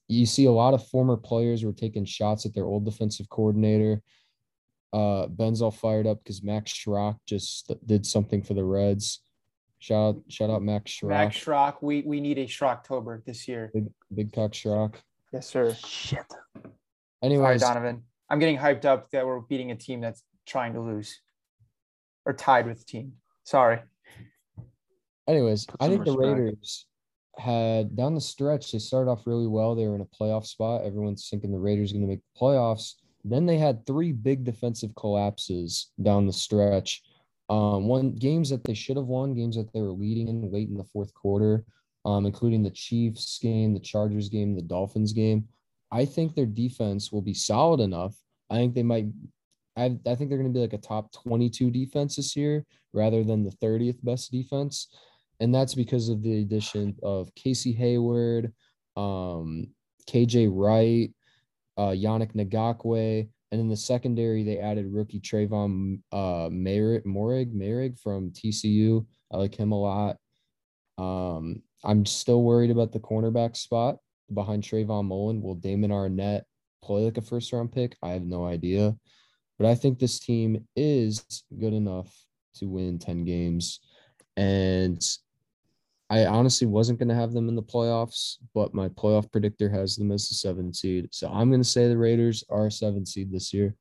you see a lot of former players were taking shots at their old defensive coordinator. Uh, Ben's all fired up because Max Schrock just did something for the Reds. Shout out, shout out Max Schrock, Max Schrock. We we need a Schrocktober this year. big, big cock Schrock. Yes, sir. Shit. Sorry, Anyways, Donovan. I'm getting hyped up that we're beating a team that's trying to lose or tied with the team. Sorry. Anyways, I some think the. Raiders had down the stretch, they started off really well. They were in a playoff spot. Everyone's thinking the Raiders are going to make the playoffs. Then they had three big defensive collapses down the stretch. Um, one games that they should have won, games that they were leading in late in the fourth quarter, um, including the Chiefs game, the Chargers game, the Dolphins game. I think their defense will be solid enough. I think they might. I, I think they're going to be like a top 22 defense this year rather than the 30th best defense and that's because of the addition of Casey Hayward, um, KJ Wright, uh, Yannick Ngakoue, and in the secondary they added rookie Trayvon uh, Moehrig, Moehrig from TCU. I like him a lot. Um, I'm still worried about the cornerback spot behind Trayvon Mullen. Will Damon Arnette play like a first round pick. I have no idea. But I think this team is good enough to win 10 games. And I honestly wasn't going to have them in the playoffs, but my playoff predictor has them as the seven seed. So I'm going to say the Raiders are a seven seed this year.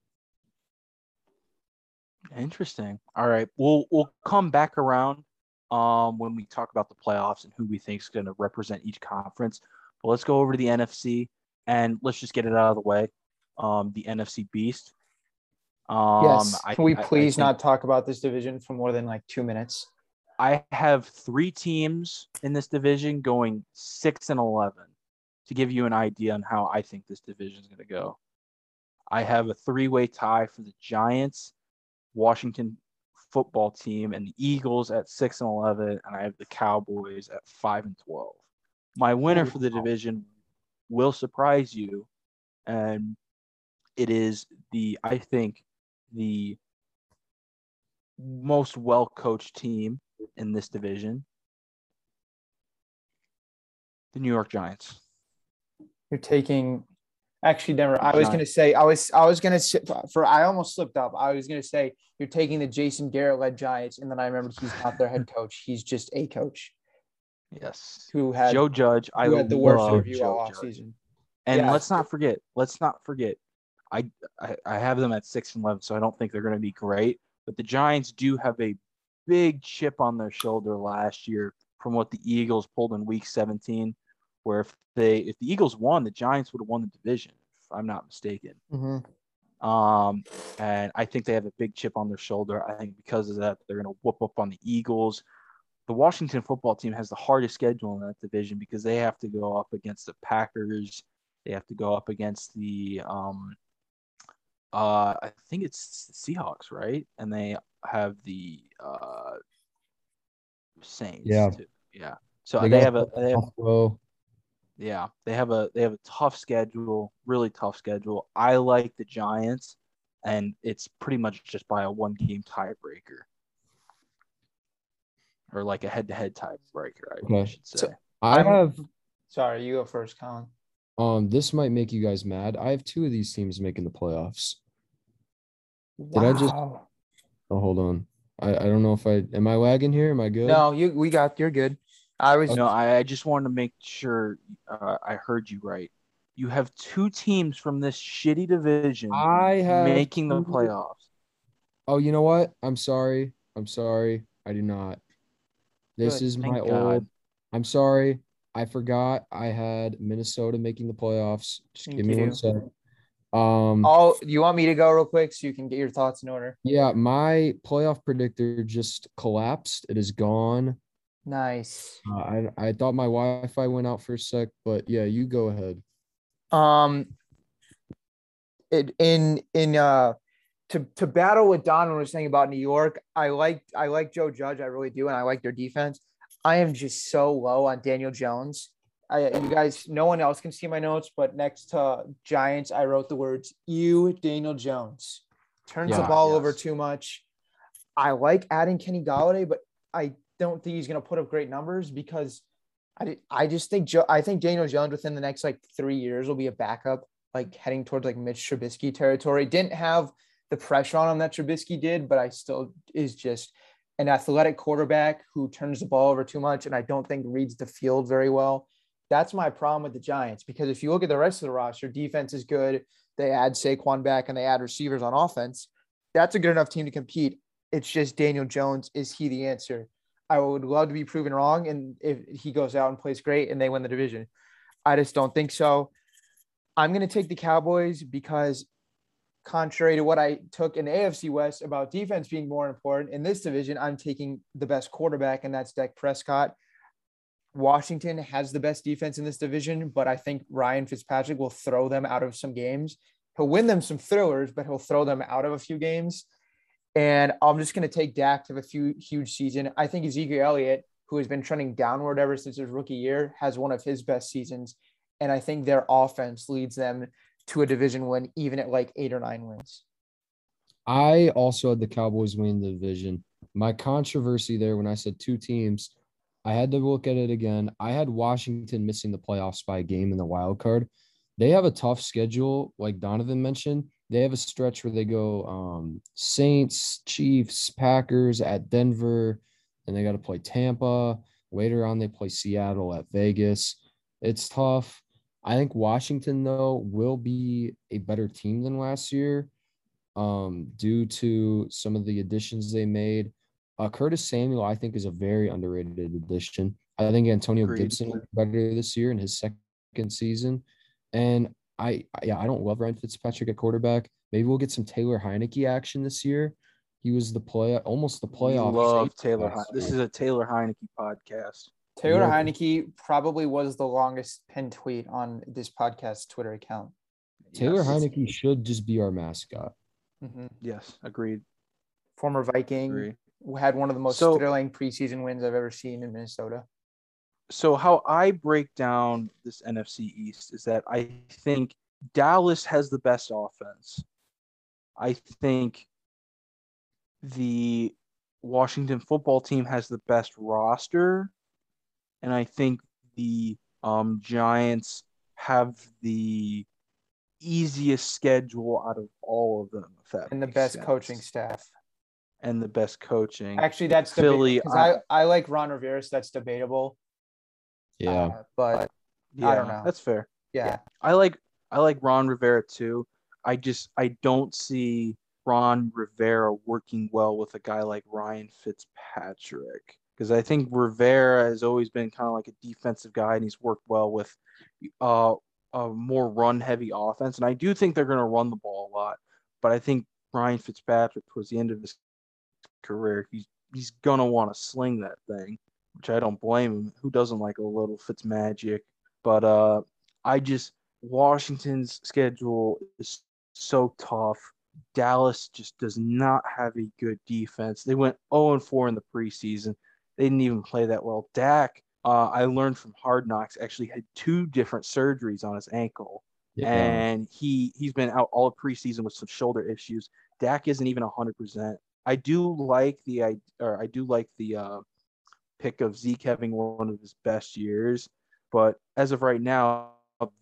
Interesting. All right. We'll we'll come back around um when we talk about the playoffs and who we think is going to represent each conference. But let's go over to the NFC and let's just get it out of the way. Um the NFC Beast. Um yes. I- Can we I- I please think- not talk about this division for more than like two minutes? I have three teams in this division going six and eleven to give you an idea on how I think this division is going to go. I have a three-way tie for the Giants, Washington football team, and the Eagles at six and eleven, and I have the Cowboys at five and twelve. My winner for the division will surprise you, and it is the I think the most well coached team in this division. The New York Giants. You're taking actually never I was gonna say I was I was gonna say for I almost slipped up. I was gonna say you're taking the Jason Garrett led Giants, and then I remembered he's not their head coach. He's just a coach Yes. who had Joe Judge. I had the worst interview Joe all offseason. And Yeah. let's not forget, let's not forget. I, I I have them at six and eleven, so I don't think they're going to be great. But the Giants do have a big chip on their shoulder last year from what the Eagles pulled in Week 17, where if they if the Eagles won, the Giants would have won the division. If I'm not mistaken. Mm-hmm. Um, and I think they have a big chip on their shoulder. I think because of that, they're going to whoop up on the Eagles. The Washington football team has the hardest schedule in that division because they have to go up against the Packers. They have to go up against the, um, uh, I think it's Seahawks, right? And they have the uh, Saints. Yeah. Too. Yeah. So They they, have a they have Buffalo. yeah, they have a they have a tough schedule, really tough schedule. I like the Giants, and it's pretty much just by a one game tiebreaker, or like a head to head tiebreaker, I Okay. should say. I I'm- have Sorry, you go first, Colin. um this might make you guys mad. I have two of these teams making the playoffs. Did I just- Oh, hold on. I, I don't know if I am I lagging here? Am I good? No, you we got you're good. I was no, I, I just wanted to make sure uh, I heard you right. You have two teams from this shitty division I have making the playoffs. Oh, you know what? I'm sorry. I'm sorry. I do not. This Good, is thank my God. old. I'm sorry. I forgot I had Minnesota making the playoffs. Just Thank give me you. one sec. Um all you want me to go real quick so you can get your thoughts in order. yeah, my playoff predictor just collapsed. It is gone. Nice. Uh, I I thought my Wi-Fi went out for a sec, but yeah, you go ahead. Um it in in uh to to battle what Donovan was saying about New York, I like I like Joe Judge, I really do, and I like their defense. I am just so low on Daniel Jones. I you guys, no one else can see my notes, but next to Giants, I wrote the words "you Daniel Jones." Turns the Yeah, ball over too much. I like adding Kenny Golladay, but I don't think he's going to put up great numbers because I I just think Joe, I think Daniel Jones within the next like three years will be a backup, like heading towards like Mitch Trubisky territory. Didn't have the pressure on him that Trubisky did, but I still is just an athletic quarterback who turns the ball over too much, and I don't think reads the field very well. That's my problem with the Giants because if you look at the rest of the roster, defense is good. They add Saquon back and they add receivers on offense. That's a good enough team to compete. It's just Daniel Jones. Is he the answer? I would love to be proven wrong. And if he goes out and plays great and they win the division, I just don't think so. I'm going to take the Cowboys because, contrary to what I took in AFC West about defense being more important in this division, I'm taking the best quarterback, and that's Dak Prescott. Washington has the best defense in this division, but I think Ryan Fitzpatrick will throw them out of some games. He'll win them some thrillers, but he'll throw them out of a few games. And I'm just going to take Dak to have a few huge season. I think Ezekiel Elliott, who has been trending downward ever since his rookie year, has one of his best seasons. And I think their offense leads them to a division win, even at like eight or nine wins. I also had the Cowboys win the division. My controversy there when I said two teams, I had to look at it again. I had Washington missing the playoffs by a game in the wild card. they have a tough schedule, like Donovan mentioned. They have a stretch where they go um, Saints, Chiefs, Packers at Denver, and they got to play Tampa. Later on, they play Seattle at Vegas. It's tough. I think Washington, though, will be a better team than last year um, due to some of the additions they made. Uh, Curtis Samuel, I think, is a very underrated addition. I think Antonio Agreed. Gibson better this year in his second season. And I, yeah, I don't love Ryan Fitzpatrick at quarterback. Maybe we'll get some Taylor Heinicke action this year. He was the play, almost the We playoff. love safety Taylor. last Hein- This is a Taylor Heinicke podcast. Taylor Yeah. Heinicke probably was the longest pinned tweet on this podcast Twitter account. Taylor Yes. Heinicke should just be our mascot. Mhm. Yes, agreed. Former Viking Agree. Had one of the most So- thrilling preseason wins I've ever seen in Minnesota. so how I break down this NFC East is that I think Dallas has the best offense. I think the Washington football team has the best roster, and I think the um, Giants have the easiest schedule out of all of them. And the best sense. coaching staff. And the best coaching. Actually, that's Philly, Philly. I, I like Ron Rivera, so that's debatable. Yeah. Uh, but yeah, I don't know. That's fair. yeah, I like I like Ron Rivera too. I just I don't see Ron Rivera working well with a guy like Ryan Fitzpatrick because I think Rivera has always been kind of like a defensive guy and he's worked well with uh, a more run heavy offense and I do think they're going to run the ball a lot, but I think Ryan Fitzpatrick towards the end of his career he's he's gonna want to sling that thing, which I don't blame him. Who doesn't like a little Fitz magic? But uh, I just Washington's schedule is so tough. Dallas just does not have a good defense. They went 0 and 4 in the preseason. They didn't even play that well. Dak, uh, I learned from Hard Knocks, actually had two different surgeries on his ankle, Yeah. and he he's been out all preseason with some shoulder issues. Dak isn't even 100. I do like the I or I do like the uh, pick of Zeke having one of his best years, but as of right now,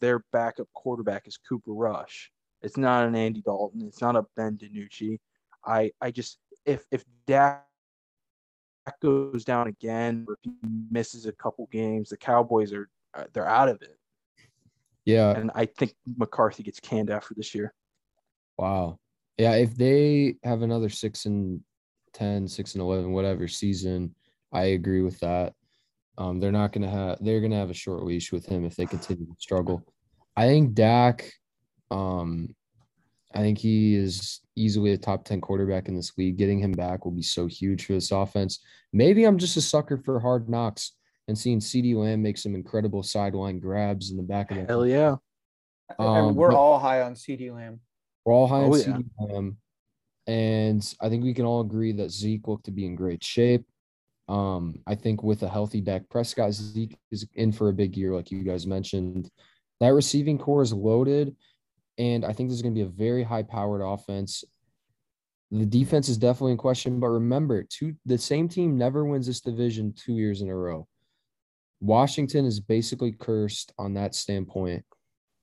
their backup quarterback is Cooper Rush. It's not an Andy Dalton. It's not a Ben DiNucci. I I just if if Dak goes down again, or if he misses a couple games, the Cowboys are uh, they're out of it. yeah. And I think McCarthy gets canned after this year. Wow. Yeah, if they have another six and 10, six and 11, whatever season, I agree with that. Um, they're not going to have, they're going to have a short leash with him if they continue to struggle. I think Dak, um, I think he is easily a top 10 quarterback in this league. Getting him back will be so huge for this offense. Maybe I'm just a sucker for hard knocks and seeing CeeDee Lamb make some incredible sideline grabs in the back of the Hell yeah. I mean, Um, we're but- all high on CeeDee Lamb. We're all high on Oh, yeah. CeeDee Lamb, and I think we can all agree that Zeke looked to be in great shape. Um, I think with a healthy Dak Prescott, Zeke is in for a big year, like you guys mentioned. That receiving core is loaded, and I think there's going to be a very high-powered offense. The defense is definitely in question, but remember, two the same team never wins this division two years in a row. Washington is basically cursed on that standpoint,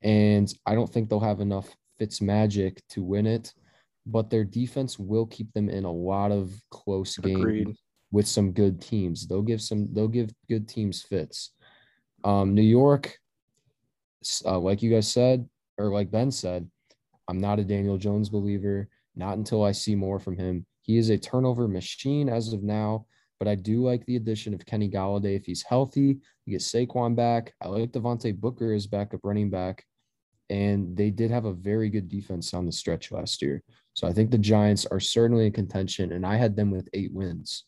and I don't think they'll have enough Fitz magic to win it. But their defense will keep them in a lot of close Agreed. games with some good teams. They'll give some. They'll give good teams fits. Um, New York, uh, like you guys said, or like Ben said, I'm not a Daniel Jones believer. Not until I see more from him. He is a turnover machine as of now, but I do like the addition of Kenny Golladay if he's healthy. You get Saquon back. I like Devontae Booker as backup running back, and they did have a very good defense on the stretch last year. So I think the Giants are certainly in contention, and I had them with eight wins.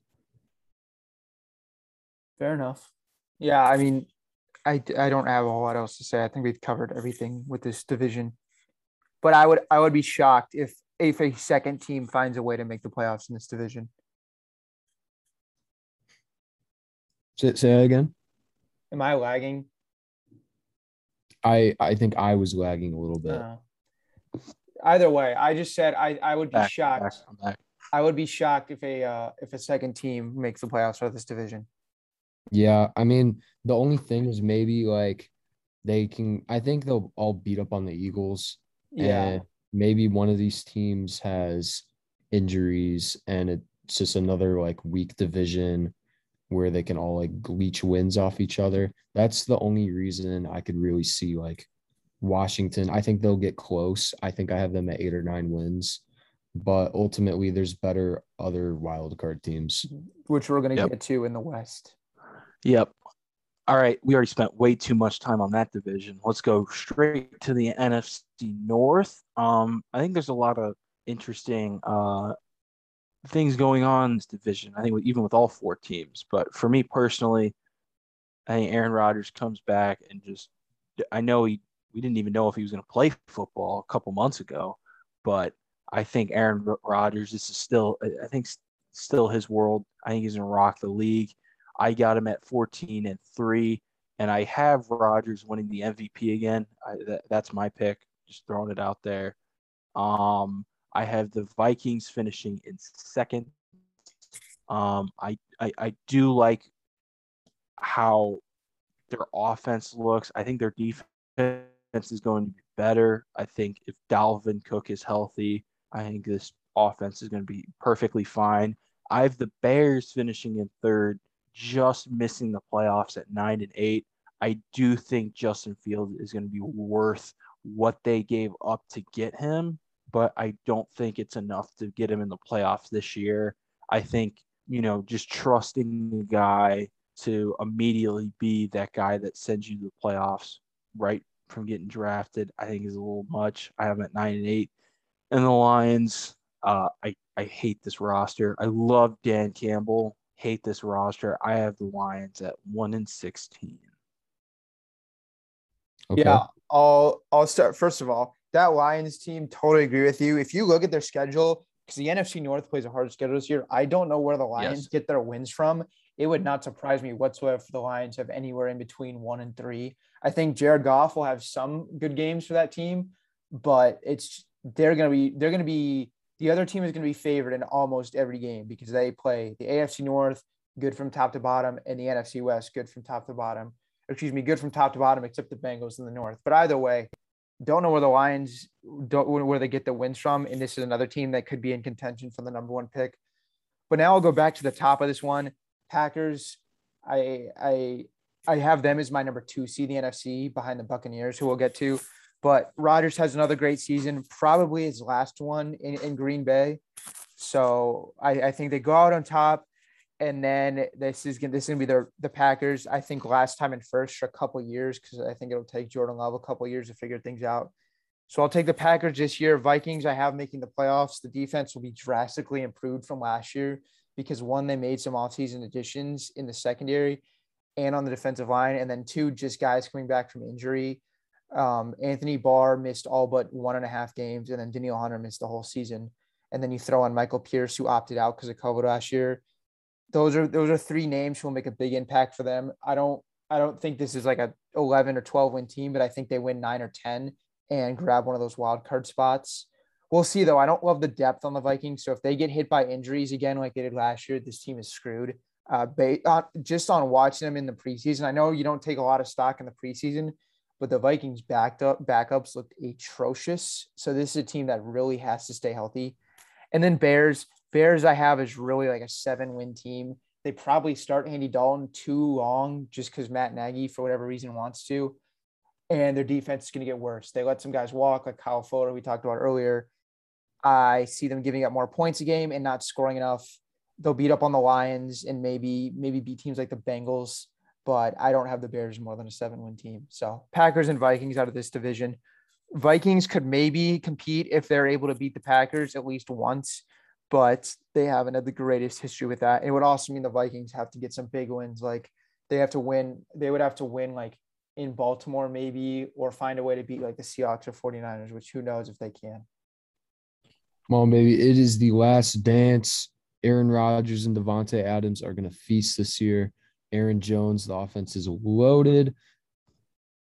Fair enough. Yeah, I mean, I, I don't have a whole lot else to say. I think we've covered everything with this division. But I would I would be shocked if if a second team finds a way to make the playoffs in this division. Say, say that again. Am I lagging? I I think I was lagging a little bit. No. Either way, I just said I, I would be Back, shocked. back, I'm back. I would be shocked if a uh, if a second team makes the playoffs for this division. Yeah, I mean, the only thing is maybe like they can. I think they'll all beat up on the Eagles. Yeah. And maybe one of these teams has injuries, and it's just another like weak division where they can all like leech wins off each other. That's the only reason I could really see like Washington. I think they'll get close. I think I have them at eight or nine wins, but ultimately there's better other wild card teams. which we're going to Yep. get to in the West. Yep. All right, we already spent way too much time on that division. Let's go straight to the NFC North. Um, I think there's a lot of interesting uh, things going on in this division. I think even with all four teams. But for me personally, I think Aaron Rodgers comes back and just I know he we didn't even know if he was going to play football a couple months ago, but I think Aaron Rodgers this is still I I think still his world. I think he's going to rock the league. I got him at 14 and 3 and I have Rodgers winning the MVP again. I, that, that's my pick. Just throwing it out there. Um I have the Vikings finishing in second. Um, I, I I do like how their offense looks. I think their defense is going to be better. I think if Dalvin Cook is healthy, I think this offense is going to be perfectly fine. I have the Bears finishing in third, just missing the playoffs at nine and eight. I do think Justin Field is going to be worth what they gave up to get him, but I don't think it's enough to get him in the playoffs this year. I think, you know, just trusting the guy to immediately be that guy that sends you to the playoffs right from getting drafted, I think is a little much. I have him at nine and eight. And the Lions, uh, I, I hate this roster. I love Dan Campbell. Hate this roster. I have the Lions at one and sixteen. Okay. Yeah, I'll I'll start first of all. That Lions team, totally agree with you. If you look at their schedule, because the NFC North plays a hard schedule this year, I don't know where the Lions Yes. get their wins from. It would not surprise me whatsoever if the Lions have anywhere in between one and three. I think Jared Goff will have some good games for that team, but it's they're gonna be they're gonna be the other team is gonna be favored in almost every game because they play the AFC North good from top to bottom and the NFC West good from top to bottom excuse me, good from top to bottom, except the Bengals in the North. But either way, don't know where the Lions don't where they get the wins from, and this is another team that could be in contention for the number one pick. But now I'll go back to the top of this one. Packers, I I I have them as my number two seed the NFC behind the Buccaneers, who we'll get to. But Rodgers has another great season, probably his last one in, in Green Bay. So I, I think they go out on top and then this is gonna this is gonna be the the Packers. I think last time and first for a couple years because I think it'll take Jordan Love a couple years to figure things out. So I'll take the Packers this year. Vikings, I have making the playoffs. The defense will be drastically improved from last year because one, they made some offseason additions in the secondary and on the defensive line, and then two, just guys coming back from injury. Um, Anthony Barr missed all but one and a half games, and then Danielle Hunter missed the whole season. And then you throw on Michael Pierce, who opted out because of COVID last year those are those are three names who will make a big impact for them. I don't I don't think this is like a 11 or 12 win team, but I think they win 9 or 10 and grab one of those wild card spots. We'll see though. I don't love the depth on the Vikings, so if they get hit by injuries again like they did last year, this team is screwed. Uh, ba- uh, just on watching them in the preseason, I know you don't take a lot of stock in the preseason, but the Vikings backed up backups looked atrocious. So this is a team that really has to stay healthy. And then Bears, Bears I have is really like a seven win team. They probably start Andy Dalton too long just because Matt Nagy, for whatever reason, wants to. And their defense is going to get worse. They let some guys walk, like Kyle Fuller, we talked about earlier. I see them giving up more points a game and not scoring enough. They'll beat up on the Lions and maybe maybe beat teams like the Bengals, but I don't have the Bears more than a seven win team. So Packers and Vikings out of this division. Vikings could maybe compete if they're able to beat the Packers at least once, but they haven't had the greatest history with that. It would also mean the Vikings have to get some big wins. Like they have to win, they would have to win like in Baltimore, maybe, or find a way to beat like the Seahawks or 49ers, which who knows if they can. On, baby. It is the last dance. Aaron Rodgers and Davante Adams are going to feast this year. Aaron Jones, the offense is loaded.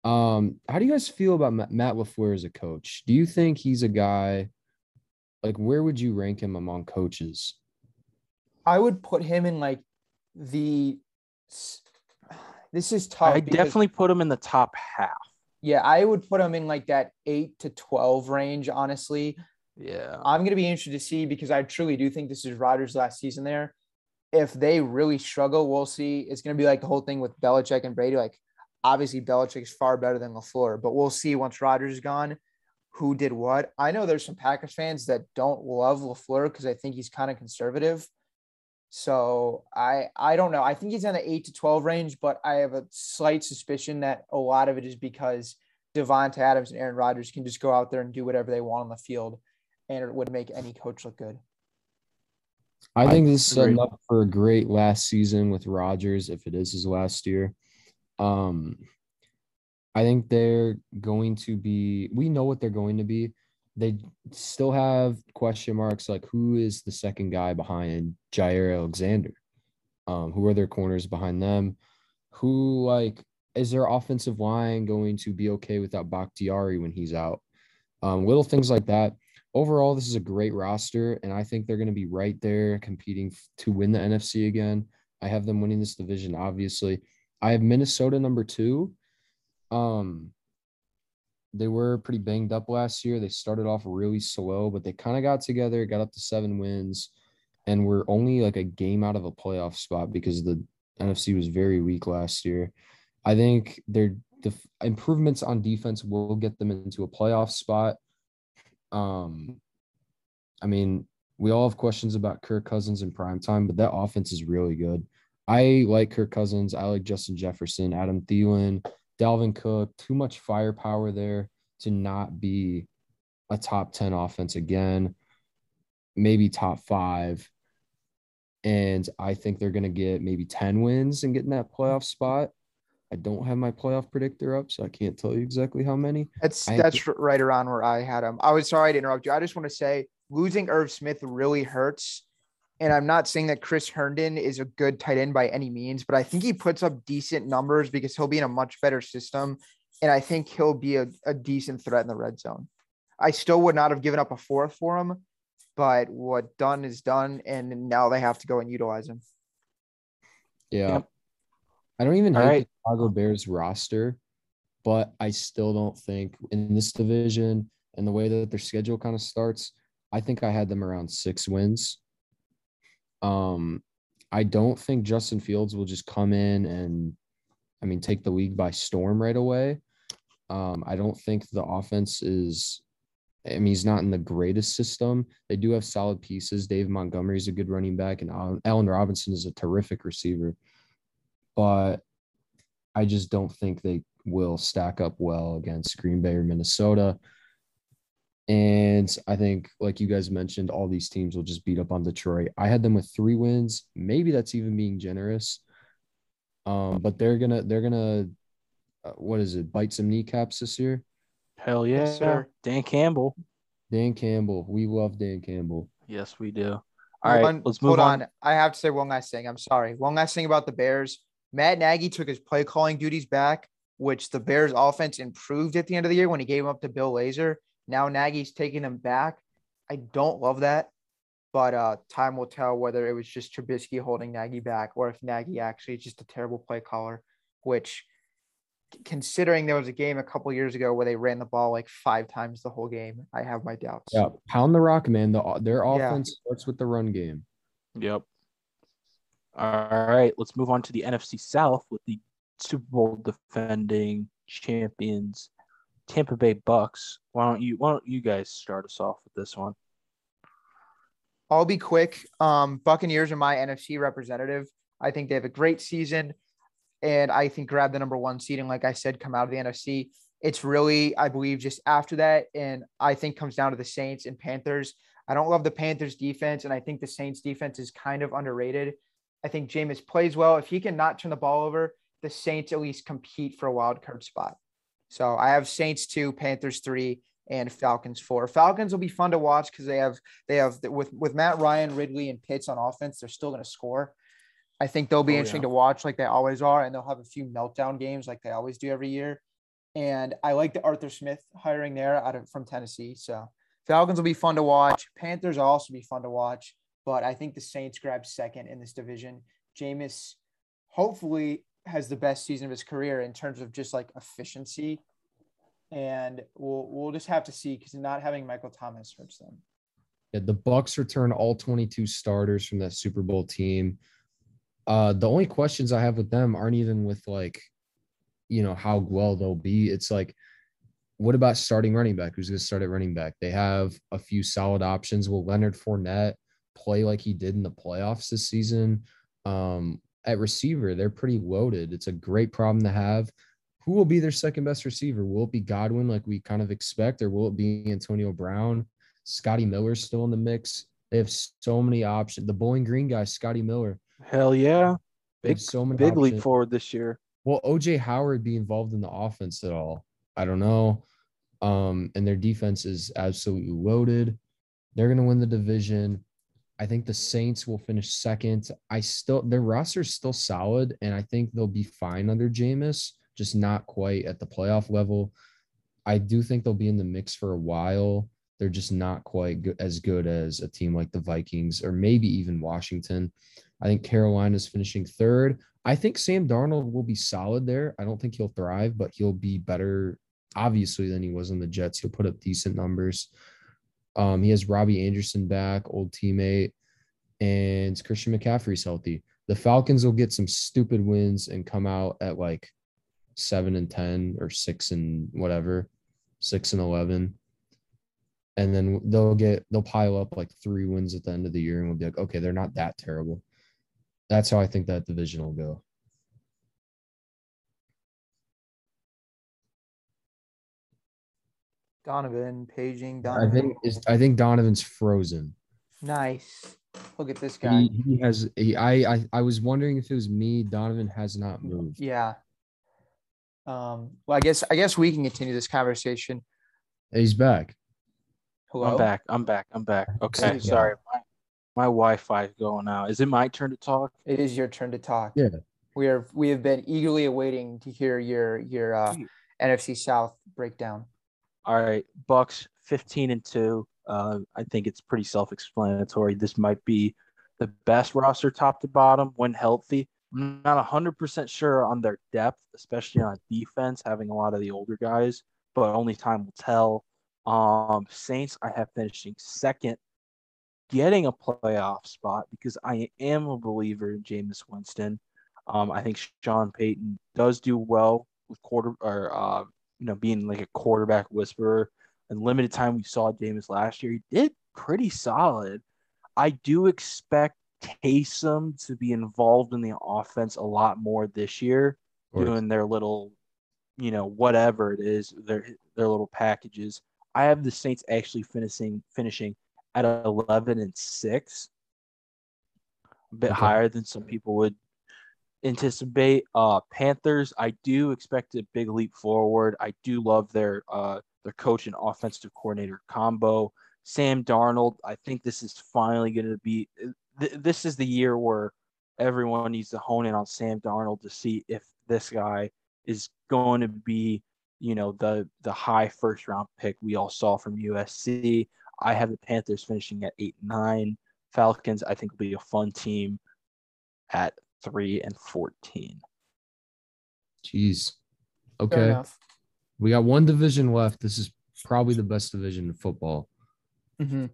Um, how do you guys feel about Matt LaFleur as a coach? Do you think he's a guy like where would you rank him among coaches? I would put him in like the. This is tough. I because- definitely put him in the top half. Yeah, I would put him in like that eight to 12 range, honestly. Yeah. I'm going to be interested to see because I truly do think this is Rodgers' last season there. If they really struggle, we'll see. It's going to be like the whole thing with Belichick and Brady. Like, obviously, Belichick is far better than LaFleur, but we'll see once Rodgers is gone who did what. I know there's some Packers fans that don't love LaFleur because I think he's kind of conservative. So I I don't know. I think he's in the eight to twelve range, but I have a slight suspicion that a lot of it is because Davante Adams and Aaron Rodgers can just go out there and do whatever they want on the field, and it would make any coach look good. I think this is setting up for a great last season with Rodgers if it is his last year. Um, I think they're going to be. We know what they're going to be they still have question marks like who is the second guy behind Jaire Alexander? Um, who are their corners behind them? Who like is their offensive line going to be okay without Bakhtiari when he's out? Um, little things like that. Overall, this is a great roster, and I think they're going to be right there competing to win the NFC again. I have them winning this division, obviously. I have Minnesota number two. Um, they were pretty banged up last year. They started off really slow, but they kind of got together, got up to seven wins, and were only like a game out of a playoff spot because the NFC was very weak last year. I think their the improvements on defense will get them into a playoff spot. Um, I mean, we all have questions about Kirk Cousins in prime time, but that offense is really good. I like Kirk Cousins. I like Justin Jefferson, Adam Thielen, Dalvin Cook, too much firepower there to not be a top 10 offense again, maybe top five. And I think they're going to get maybe 10 wins and get in that playoff spot. I don't have my playoff predictor up, so I can't tell you exactly how many. That's I that's right around where I had them. I was sorry to interrupt you. I just want to say losing Irv Smith really hurts and I'm not saying that Chris Herndon is a good tight end by any means, but I think he puts up decent numbers because he'll be in a much better system. And I think he'll be a, a decent threat in the red zone. I still would not have given up a fourth for him, but what done is done. And now they have to go and utilize him. Yeah. Yep. I don't even All hate right. the Chicago Bears roster, but I still don't think in this division and the way that their schedule kind of starts, I think I had them around six wins um, I don't think Justin Fields will just come in and, I mean, take the league by storm right away. Um, I don't think the offense is. I mean, he's not in the greatest system. They do have solid pieces. Dave Montgomery is a good running back, and Allen Robinson is a terrific receiver. But I just don't think they will stack up well against Green Bay or Minnesota. And I think, like you guys mentioned, all these teams will just beat up on Detroit. I had them with three wins. Maybe that's even being generous. Um, but they're gonna they're gonna uh, what is it? Bite some kneecaps this year. Hell yeah, yes, sir. Dan Campbell. Dan Campbell. We love Dan Campbell. Yes, we do. All right, let's move hold on. on. I have to say one last thing. I'm sorry. One last thing about the Bears. Matt Nagy took his play calling duties back, which the Bears offense improved at the end of the year when he gave him up to Bill Lazor. Now Nagy's taking him back. I don't love that, but uh, time will tell whether it was just Trubisky holding Nagy back or if Nagy actually is just a terrible play caller. Which, considering there was a game a couple years ago where they ran the ball like five times the whole game, I have my doubts. Yeah, pound the rock, man. The, their offense yeah. starts with the run game. Yep. All right, let's move on to the NFC South with the Super Bowl defending champions Tampa Bay Bucks. Why don't you why don't you guys start us off with this one? I'll be quick. Um, Buccaneers are my NFC representative. I think they have a great season, and I think grab the number one seed and, like I said, come out of the NFC. It's really, I believe, just after that, and I think comes down to the Saints and Panthers. I don't love the Panthers defense, and I think the Saints defense is kind of underrated. I think Jameis plays well. If he can not turn the ball over, the Saints at least compete for a wild card spot. So I have Saints two, Panthers three, and Falcons four. Falcons will be fun to watch because they have they have with with Matt Ryan, Ridley, and Pitts on offense. They're still going to score. I think they'll be oh, interesting yeah. to watch like they always are, and they'll have a few meltdown games like they always do every year. And I like the Arthur Smith hiring there out of from Tennessee. So Falcons will be fun to watch. Panthers will also be fun to watch, but I think the Saints grab second in this division. Jameis hopefully has the best season of his career in terms of just like efficiency. and we'll we'll just have to see because not having Michael Thomas hurts them. Yeah, the Bucks return all 22 starters from that Super Bowl team. Uh, the only questions I have with them aren't even with like, you know, how well they'll be. It's like, what about starting running back? Who's going to start at running back? They have a few solid options. Will Leonard Fournette play like he did in the playoffs this season? Um, at receiver, they're pretty loaded. It's a great problem to have. Who will be their second best receiver? Will it be Godwin like we kind of expect, or will it be Antonio Brown? Scotty Miller's still in the mix. They have so many options. The Bowling Green guy, Scotty Miller. Hell yeah. They Big, so many big leap forward this year. Will OJ Howard be involved in the offense at all? I don't know. Um, and their defense is absolutely loaded. They're gonna win the division. I think the Saints will finish second. I still their roster is still solid, and I think they'll be fine under Jameis, just not quite at the playoff level. I do think they'll be in the mix for a while. They're just not quite good, as good as a team like the Vikings or maybe even Washington. I think Carolina's finishing third. I think Sam Darnold will be solid there. I don't think he'll thrive, but he'll be better, obviously, than he was in the Jets. He'll put up decent numbers. Um, he has Robbie Anderson back, old teammate, and Christian McCaffrey's healthy. The Falcons will get some stupid wins and come out at like seven and ten or six and whatever, six and eleven. And then they'll get they'll pile up like three wins at the end of the year, and we'll be like, okay, they're not that terrible. That's how I think that division will go. Donovan paging. Donovan. I Donovan. think is I think Donovan's frozen. nice. Look at this guy. He, he has. He, I, I I was wondering if it was me. Donovan has not moved. Yeah. Um. Well, I guess I guess we can continue this conversation. He's back. Hello. I'm back. I'm back. I'm back. Okay. Sorry. My, my Wi-Fi is going out. Is it my turn to talk? It is your turn to talk. Yeah. We are we have been eagerly awaiting to hear your your uh, NFC South breakdown. All right, Bucks 15 and 2. Uh, I think it's pretty self-explanatory. This might be the best roster top to bottom when healthy. I'm not 100% sure on their depth, especially on defense, having a lot of the older guys, but only time will tell. Um, Saints, I have finishing second, getting a playoff spot because I am a believer in Jameis Winston. Um, I think Sean Payton does do well with quarter or uh, you know, being like a quarterback whisperer. And limited time we saw Jameis last year, he did pretty solid. I do expect Taysom to be involved in the offense a lot more this year, doing their little, you know, whatever it is, their their little packages. I have the Saints actually finishing finishing at eleven and six, a bit Okay. higher than some people would anticipate. Uh, Panthers, I do expect a big leap forward. I do love their uh their coach and offensive coordinator combo. Sam Darnold, I think this is finally going to be. Th- this is the year where everyone needs to hone in on Sam Darnold to see if this guy is going to be, you know, the the high first round pick we all saw from USC. I have the Panthers finishing at eight nine. Falcons, I think, will be a fun team at three and fourteen. Jeez. Okay. We got one division left. This is probably the best division in football. Mhm.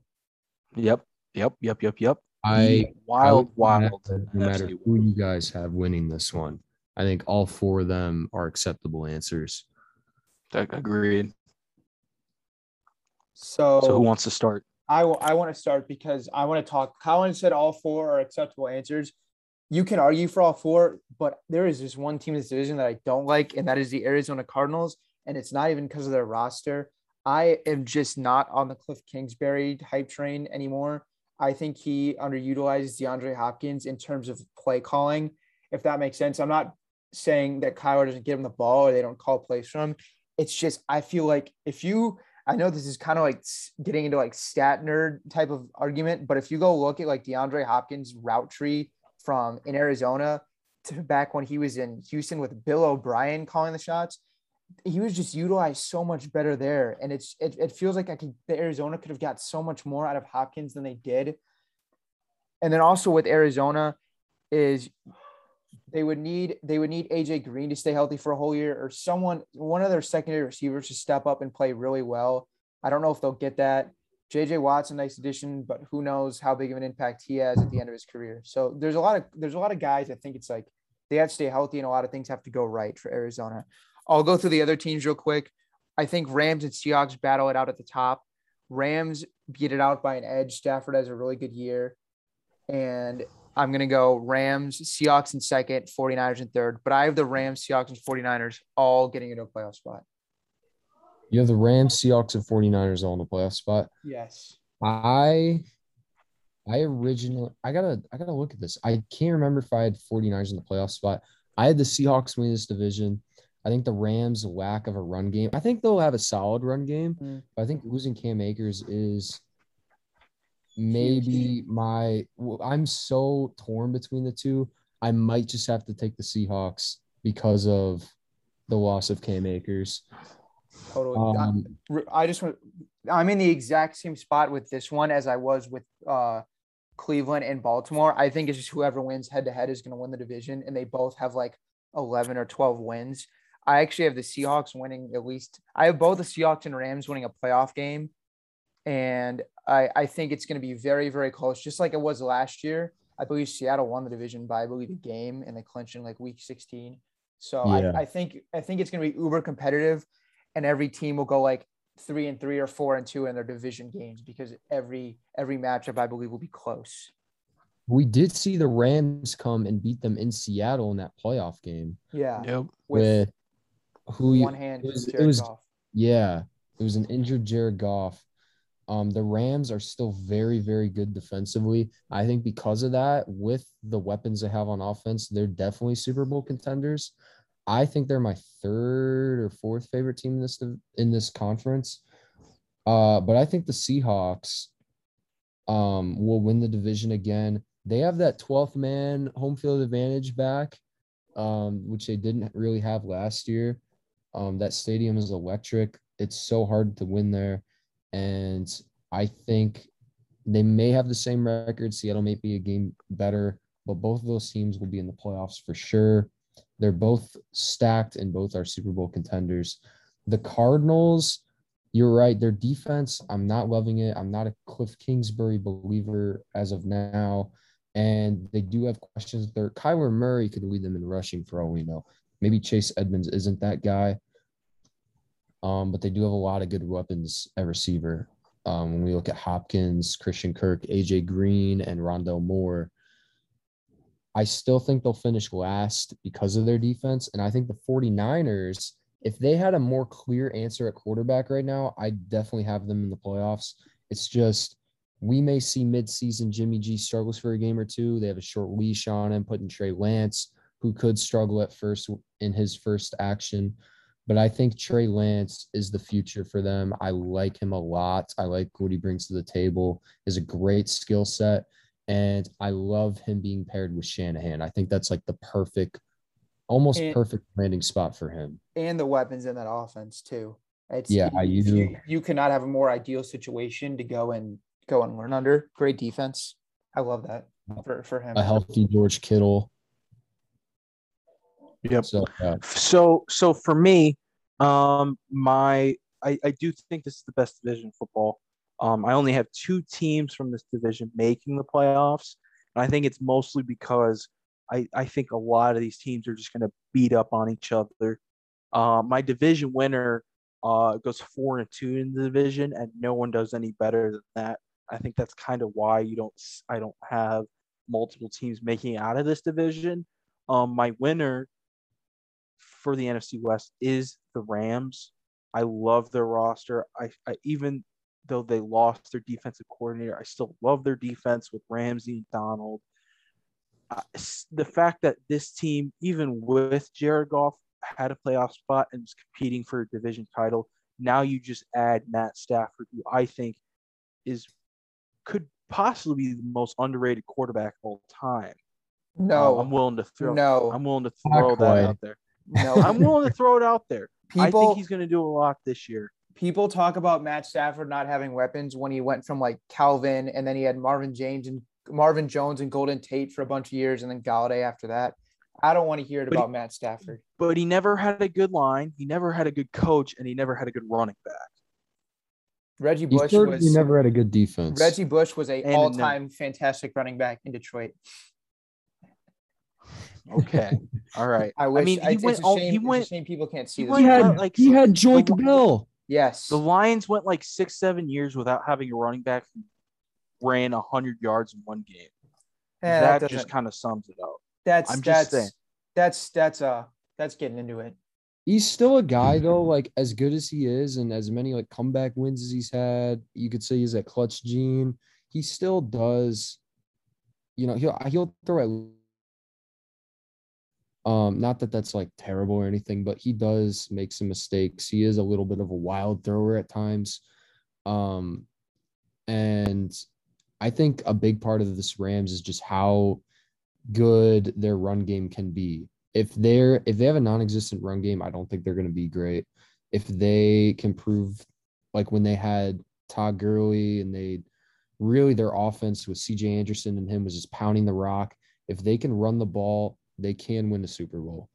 Yep, yep, yep, yep, yep. I wild, I wild. would No matter NFC who you guys have winning this one, I think all four of them are acceptable answers. Ag- Agreed. So, So who wants to start? I want to start because I want to talk. Colin said all four are acceptable answers. You can argue for all four, but there is just one team in this division that I don't like, and that is the Arizona Cardinals. And it's not even because of their roster. I am just not on the Cliff Kingsbury hype train anymore. I think he underutilizes DeAndre Hopkins in terms of play calling, if that makes sense. I'm not saying that Kyler doesn't give him the ball or they don't call plays from him. It's just I feel like if you I know this is kind of like getting into like stat nerd type of argument, but if you go look at like DeAndre Hopkins' route tree from in Arizona to back when he was in Houston with Bill O'Brien calling the shots, he was just utilized so much better there. And it's it, it feels like I could the Arizona could have got so much more out of Hopkins than they did. And then also with Arizona is they would need they would need AJ Green to stay healthy for a whole year, or someone one of their secondary receivers to step up and play really well. I don't know if they'll get that. JJ Watt's a nice addition, but who knows how big of an impact he has at the end of his career. So there's a lot of there's a lot of guys. I think it's like they have to stay healthy, and a lot of things have to go right for Arizona. I'll go through the other teams real quick. I think Rams and Seahawks battle it out at the top. Rams beat it out by an edge. Stafford has a really good year. And I'm going to go Rams, Seahawks in second, 49ers in third. But I have the Rams, Seahawks, and 49ers all getting into a playoff spot. You have the Rams, Seahawks, and 49ers all in the playoff spot. Yes. I I originally I gotta I gotta look at this. I can't remember if I had 49ers in the playoff spot. I had the Seahawks win this division. I think the Rams' lack of a run game. I think they'll have a solid run game. Mm. But I think losing Cam Akers is maybe my. I'm so torn between the two. I might just have to take the Seahawks because of the loss of Cam Akers. Totally. Um, I just want. I'm in the exact same spot with this one as I was with uh, Cleveland and Baltimore. I think it's just whoever wins head to head is going to win the division, and they both have like 11 or 12 wins. I actually have the Seahawks winning at least. I have both the Seahawks and Rams winning a playoff game, and I I think it's going to be very very close, just like it was last year. I believe Seattle won the division by I believe a game, and they clinched in like week 16. So Yeah. I, I think I think it's going to be uber competitive, and every team will go like three and three or four and two in their division games because every every matchup I believe will be close. we did see the Rams come and beat them in Seattle in that playoff game Yeah, Yep. with with who you, one hand. it was- it Jared was- Goff. Yeah, it was an injured Jared Goff. Um, the Rams are still very, very good defensively. I think because of that, with the weapons they have on offense, they're definitely Super Bowl contenders. I think they're my third or fourth favorite team in this in this conference. Uh, but I think the Seahawks um will win the division again. They have that 12th man home field advantage back, um, which they didn't really have last year. Um, that stadium is electric. It's so hard to win there. And I think they may have the same record. Seattle may be a game better, but both of those teams will be in the playoffs for sure. They're both stacked and both are Super Bowl contenders. The Cardinals, you're right. Their defense, I'm not loving it. I'm not a Cliff Kingsbury believer as of now. And they do have questions there. Kyler Murray could lead them in rushing for all we know. Maybe Chase Edmonds isn't that guy. Um, but they do have a lot of good weapons at receiver. Um, when we look at Hopkins, Christian Kirk, AJ Green, and Rondale Moore, I still think they'll finish last because of their defense. And I think the 49ers, if they had a more clear answer at quarterback right now, I'd definitely have them in the playoffs. It's just we may see midseason Jimmy G struggles for a game or two. They have a short leash on him, putting Trey Lance, who could struggle at first in his first action. But I think Trey Lance is the future for them. I like him a lot. I like what he brings to the table. Is a great skill set, and I love him being paired with Shanahan. I think that's like the perfect, almost And- perfect landing spot for him. and the weapons in that offense too. It's Yeah, you you, you cannot have a more ideal situation to go and go and learn under. Great defense. I love that for, for him. A healthy George Kittle. Yep. So yeah, So so for me, um, my I, I do think this is the best division football. Um, I only have two teams from this division making the playoffs, and I think it's mostly because I I think a lot of these teams are just going to beat up on each other. Uh, my division winner uh, goes four and two in the division, and no one does any better than that. I think that's kind of why you don't I don't have multiple teams making out of this division. Um, my winner for the NFC West is the Rams. I love their roster. I, I even though they lost their defensive coordinator, I still love their defense with Ramsey and Donald. Uh, the fact that this team, even with Jared Goff, had a playoff spot and was competing for a division title. Now you just add Matt Stafford, who I think is could possibly be the most underrated quarterback of all time. no, Um, I'm willing to throw. no, I'm willing to Not throw that quite. out there. no. I'm willing to throw it out there. I people think he's going to do a lot this year. People talk about Matt Stafford not having weapons when he went from like Calvin and then he had Marvin James and Marvin Jones and Golden Tate for a bunch of years and then Golladay after that. I don't want to hear it But he- about Matt Stafford. But he never had a good line. He never had a good coach, and he never had a good running back. Reggie Bush certainly was never had a good defense. Reggie Bush was a And- all-time fantastic running back in Detroit. Okay, all right. I wish. mean, he it's, went. a all- shame, he it's a went. shame people can't see he this. he went had like- he had Joink the- Bell. Yes. The Lions went like six, seven years without having a running back who ran hundred yards in one game. Eh, that doesn't- just kind of sums it up. that's I'm just that's saying. that's that's uh that's getting into it. He's still a guy though, like as good as he is, and as many like comeback wins as he's had. You could say he's that clutch gene. He still does. You know, he'll he'll throw at. Um, not that that's like terrible or anything, but he does make some mistakes. He is a little bit of a wild thrower at times. Um, and I think a big part of this Rams is just how good their run game can be. If they're if they have a non-existent run game, I don't think they're going to be great. If they can prove like when they had Todd Gurley and they really their offense with CJ Anderson and him was just pounding the rock. If they can run the ball, they can win the Super Bowl.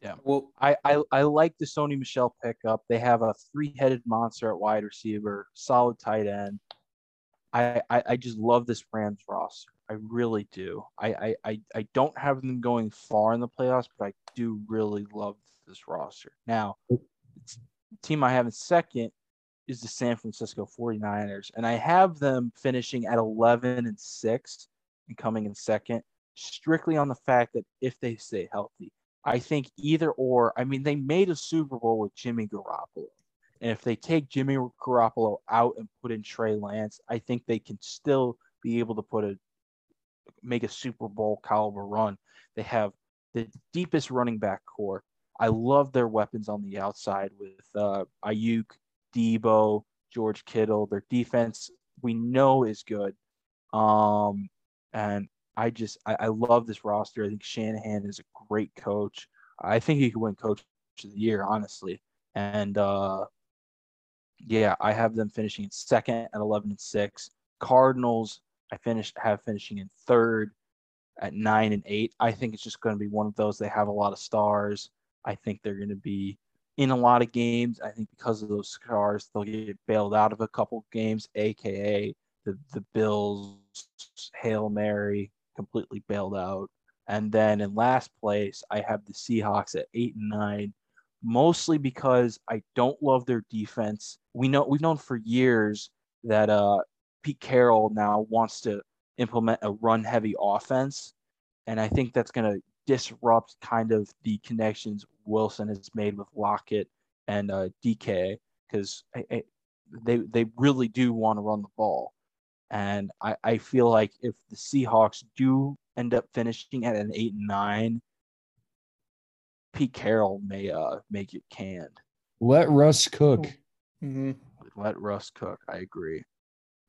Yeah. Well, I, I I like the Sony Michel pickup. They have a three-headed monster at wide receiver, solid tight end. I, I I just love this Rams roster. I really do. I, I I I don't have them going far in the playoffs, but I do really love this roster. Now, the team I have in second is the San Francisco 49ers, and I have them finishing at 11 and 6 and coming in second strictly on the fact that if they stay healthy. I think either or. I mean, they made a Super Bowl with Jimmy Garoppolo, and if they take Jimmy Garoppolo out and put in Trey Lance, I think they can still be able to put a make a Super Bowl caliber run. They have the deepest running back core. I love their weapons on the outside with uh, Aiyuk, Deebo, George Kittle. Their defense we know is good, um, and I just I, I love this roster. I think Shanahan is a great coach. I think he could win coach of the year, honestly. And uh yeah, I have them finishing in second at eleven and six. Cardinals, I finished have finishing in third at nine and eight. I think it's just going to be one of those. They have a lot of stars. I think they're going to be in a lot of games. I think because of those stars, they'll get bailed out of a couple games, aka the the Bills hail mary completely bailed out. And then in last place, I have the Seahawks at eight and nine, mostly because I don't love their defense. We know we've known for years that uh, Pete Carroll now wants to implement a run heavy offense, and I think that's going to disrupt kind of the connections Wilson has made with Lockett and uh, DK because they they really do want to run the ball. And I, I feel like if the Seahawks do end up finishing at an eight and nine, Pete Carroll may uh make it canned. Let Russ cook. mhm. Let Russ cook. I agree.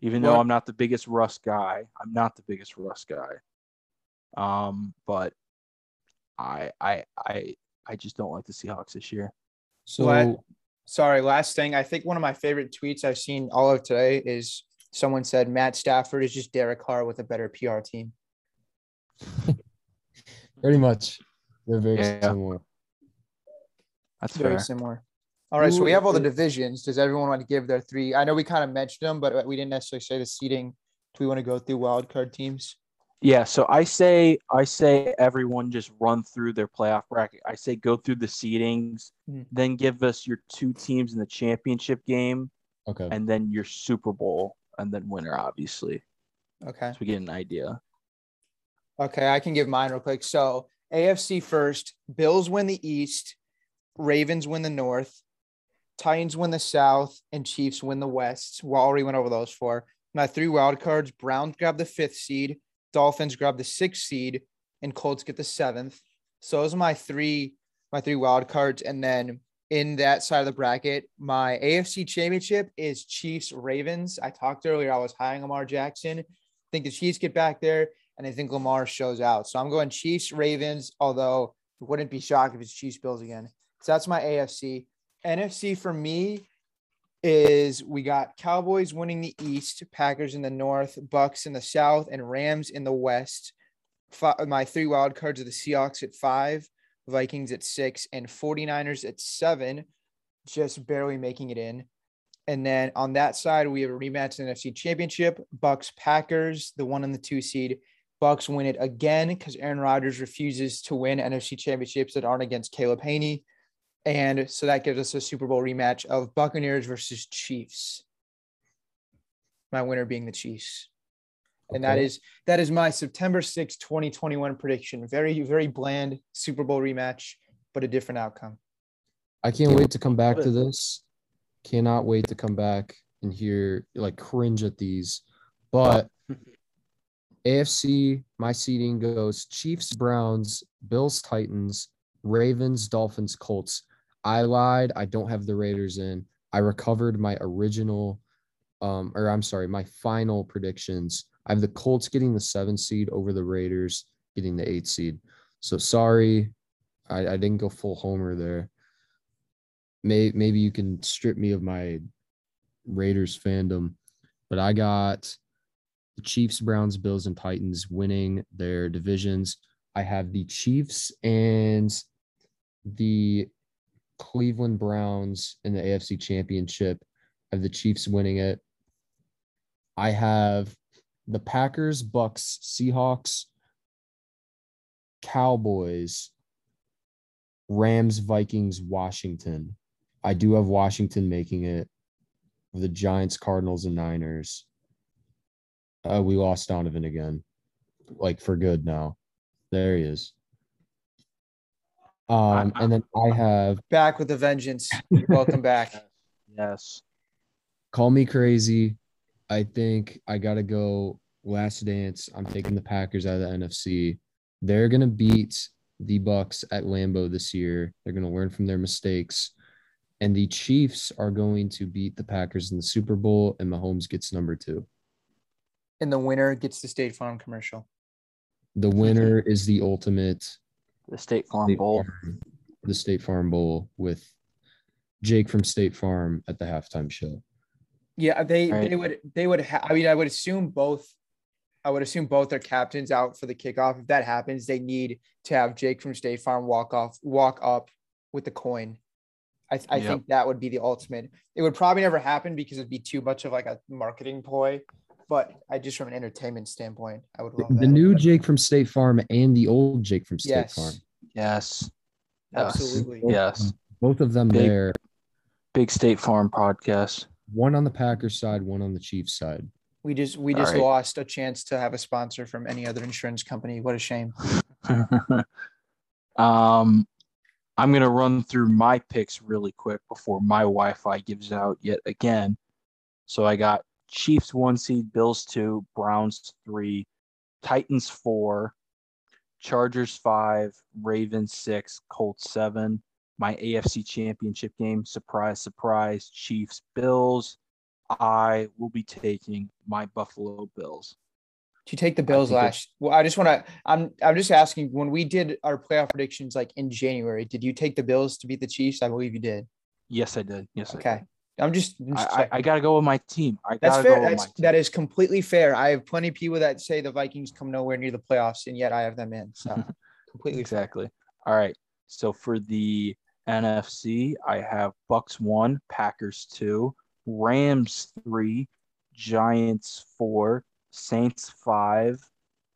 Even though I'm not the biggest Russ guy, I'm not the biggest Russ guy. Um, but I I I I just don't like the Seahawks this year. So Let- sorry, last thing. I think one of my favorite tweets I've seen all of today is someone said Matt Stafford is just Derek Carr with a better PR team. pretty much they're very Yeah. similar. That's Very fair. similar. All right, so we have all the divisions. Does everyone want to give their three? I know we kind of mentioned them, but we didn't necessarily say the seating. Do we want to go through wild card teams? Yeah, so I say I say everyone just run through their playoff bracket. I say go through the seedings, Mhm. then give us your two teams in the championship game, Okay. and then your Super Bowl, and then winner, obviously, Okay. so we get an idea. Okay, I can give mine real quick. So AFC first, Bills win the East, Ravens win the North, Titans win the South, and Chiefs win the West. We already went over those four. My three wild cards: Browns grab the fifth seed, Dolphins grab the sixth seed, and Colts get the seventh. So those are my three, my three wild cards. And then in that side of the bracket, my AFC championship is Chiefs Ravens. I talked earlier, I was high Lamar Jackson. I think the Chiefs get back there and I think Lamar shows out. So I'm going Chiefs, Ravens, although it wouldn't be shocked if it's Chiefs, Bills again. So that's my AFC. NFC for me is we got Cowboys winning the East, Packers in the North, Bucks in the South, and Rams in the West. fi- my three wild cards are the Seahawks at five, Vikings at six, and 49ers at seven, just barely making it in. And then on that side, we have a rematch in the NFC Championship. Bucks Packers, the one and the two seed. Bucks win it again because Aaron Rodgers refuses to win NFC championships that aren't against Caleb Hanie. And so that gives us a Super Bowl rematch of Buccaneers versus Chiefs. My winner being the Chiefs. And that Okay. is that is my September 6, 2021 prediction. Very, very bland Super Bowl rematch, but a different outcome. I can't wait to come back to this. Cannot wait to come back and hear like cringe at these. But AFC, my seeding goes Chiefs, Browns, Bills, Titans, Ravens, Dolphins, Colts. I lied. I don't have the Raiders in. I recovered my original, um, or I'm sorry, my final predictions. I have the Colts getting the seven seed over the Raiders getting the eight seed. So sorry, I, I didn't go full homer there. May, maybe you can strip me of my Raiders fandom, but I got the Chiefs, Browns, Bills, and Titans winning their divisions. I have the Chiefs and the Cleveland Browns in the AFC Championship. I have the Chiefs winning it. I have the Packers, Bucks, Seahawks, Cowboys, Rams, Vikings, Washington. I do have Washington making it. The Giants, Cardinals, and Niners. Uh, we lost Donovan again, like for good now. There he is. Um, and then I have Back with a vengeance. Welcome back. Yes. call me crazy. I think I gotta go last dance. I'm taking the Packers out of the NFC. They're gonna beat the Bucks at Lambeau this year. They're gonna learn from their mistakes. And the Chiefs are going to beat the Packers in the Super Bowl, and Mahomes gets number two. And the winner gets the State Farm commercial. The winner is the ultimate The State Farm State Bowl. Farm- the State Farm Bowl with Jake from State Farm at the halftime show. Yeah, they Right. they would they would ha- I mean I would assume both I would assume both their captains out for the kickoff. If that happens, they need to have Jake from State Farm walk off walk up with the coin. I, I Yep. think that would be the ultimate. It would probably never happen because it'd be too much of like a marketing ploy. But I just from an entertainment standpoint, I would love The that. new Jake from State Farm and the old Jake from State yes, Farm. Yes. Yes. absolutely. Yes. Both of them Big- there. Big State Farm podcast. One on the Packers side, one on the Chiefs side. We just we just right. lost a chance to have a sponsor from any other insurance company. What a shame. um, I'm gonna run through my picks really quick before my Wi-Fi gives out yet again. So I got Chiefs one seed, Bills two, Browns three, Titans four, Chargers five, Ravens six, Colts seven. My AFC Championship game, surprise, surprise, Chiefs Bills. I will be taking my Buffalo Bills. To take the Bills last? Well, I just want to. I'm. I'm just asking. When we did our playoff predictions, like in January, did you take the Bills to beat the Chiefs? I believe you did. Yes, I did. Yes, I did. Okay. I'm just. I'm just I, I. I got to go with my team. I That's fair. That's that is completely fair. I have plenty of people that say the Vikings come nowhere near the playoffs, and yet I have them in. So completely fair. exactly. All right. So for the NFC, I have Bucks one, Packers two, Rams three, Giants four, Saints five,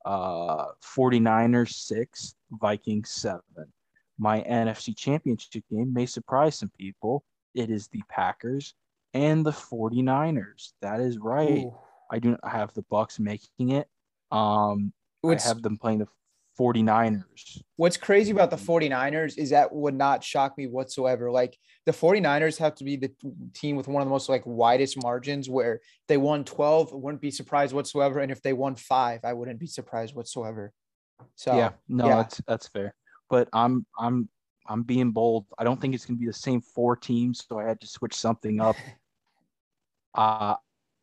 uh, 49ers six, Vikings seven. My NFC championship game may surprise some people. It is the Packers and the 49ers. That is right. Ooh. I do not have the Bucks making it. Um, I have them playing the 49ers. What's crazy about the 49ers is that would not shock me whatsoever. Like the 49ers have to be the team with one of the most like widest margins where they won 12, I wouldn't be surprised whatsoever. And if they won five, I wouldn't be surprised whatsoever. So yeah, no, yeah. that's that's fair. But I'm I'm I'm being bold. I don't think it's gonna be the same four teams, so I had to switch something up. Uh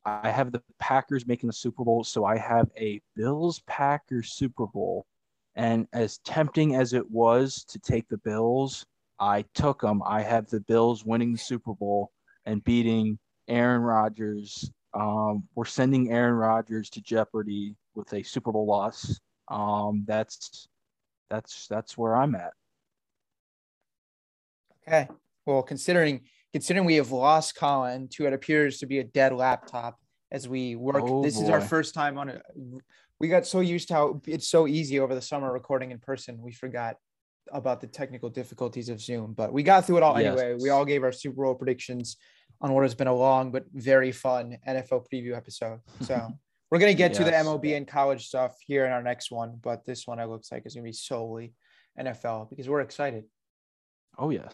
I have the Packers making the Super Bowl, so I have a Bills Packers Super Bowl. And as tempting as it was to take the Bills, I took them. I have the Bills winning the Super Bowl and beating Aaron Rodgers. Um, we're sending Aaron Rodgers to jeopardy with a Super Bowl loss. Um, that's that's that's where I'm at. Okay. Well, considering considering we have lost Colin to what appears to be a dead laptop as we work. Oh, this is our first time on it. We got so used to how it's so easy over the summer recording in person. We forgot about the technical difficulties of Zoom, but we got through it all Yes. anyway. We all gave our Super Bowl predictions on what has been a long but very fun NFL preview episode. So we're gonna get to the Yes. MLB and college stuff here in our next one, but this one it looks like is gonna be solely NFL because we're excited. Oh yes.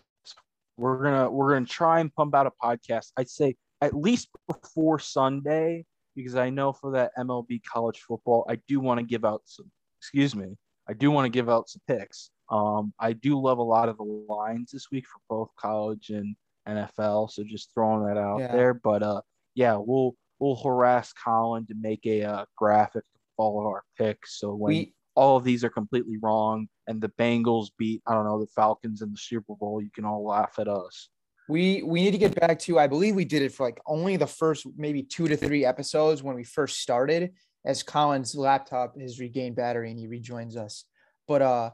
We're gonna we're gonna try and pump out a podcast. I'd say at least before Sunday, because I know for that MLB college football, I do want to give out some excuse me, I do want to give out some picks. Um, I do love a lot of the lines this week for both college and NFL. So just throwing that out Yeah. there. But uh yeah, we'll we'll harass Colin to make a uh, graphic of all of our picks. So when We all of these are completely wrong and the Bengals beat, I don't know, the Falcons in the Super Bowl, you can all laugh at us. We we need to get back to i believe we did it for like only the first maybe two to three episodes when we first started as colin's laptop has regained battery and he rejoins us. But uh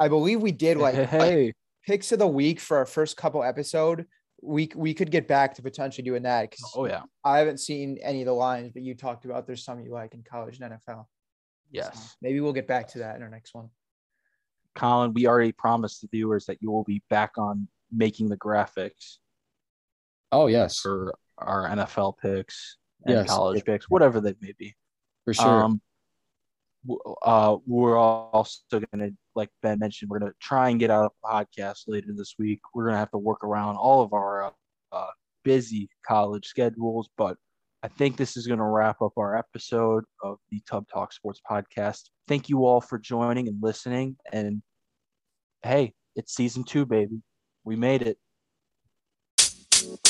i believe we did like hey, hey, picks of the week for our first couple episode we we could get back to potentially doing that because oh yeah, i haven't seen any of the lines but you talked about there's some you like in college and nfl yes. So maybe we'll get back to that in our next one. Colin, we already promised the viewers that you will be back on making the graphics Oh yes, for our NFL picks and Yes. college picks, whatever they may be. for sure. Um, uh, we're also gonna, like Ben mentioned, we're gonna try and get out a podcast later this week. We're gonna have to work around all of our uh, uh, busy college schedules, but I think this is gonna wrap up our episode of the Tub Talk Sports Podcast. Thank you all for joining and listening. And hey, it's season two, baby. We made it.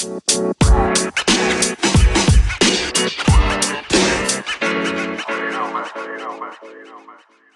You know, man. You know, man. You know, man.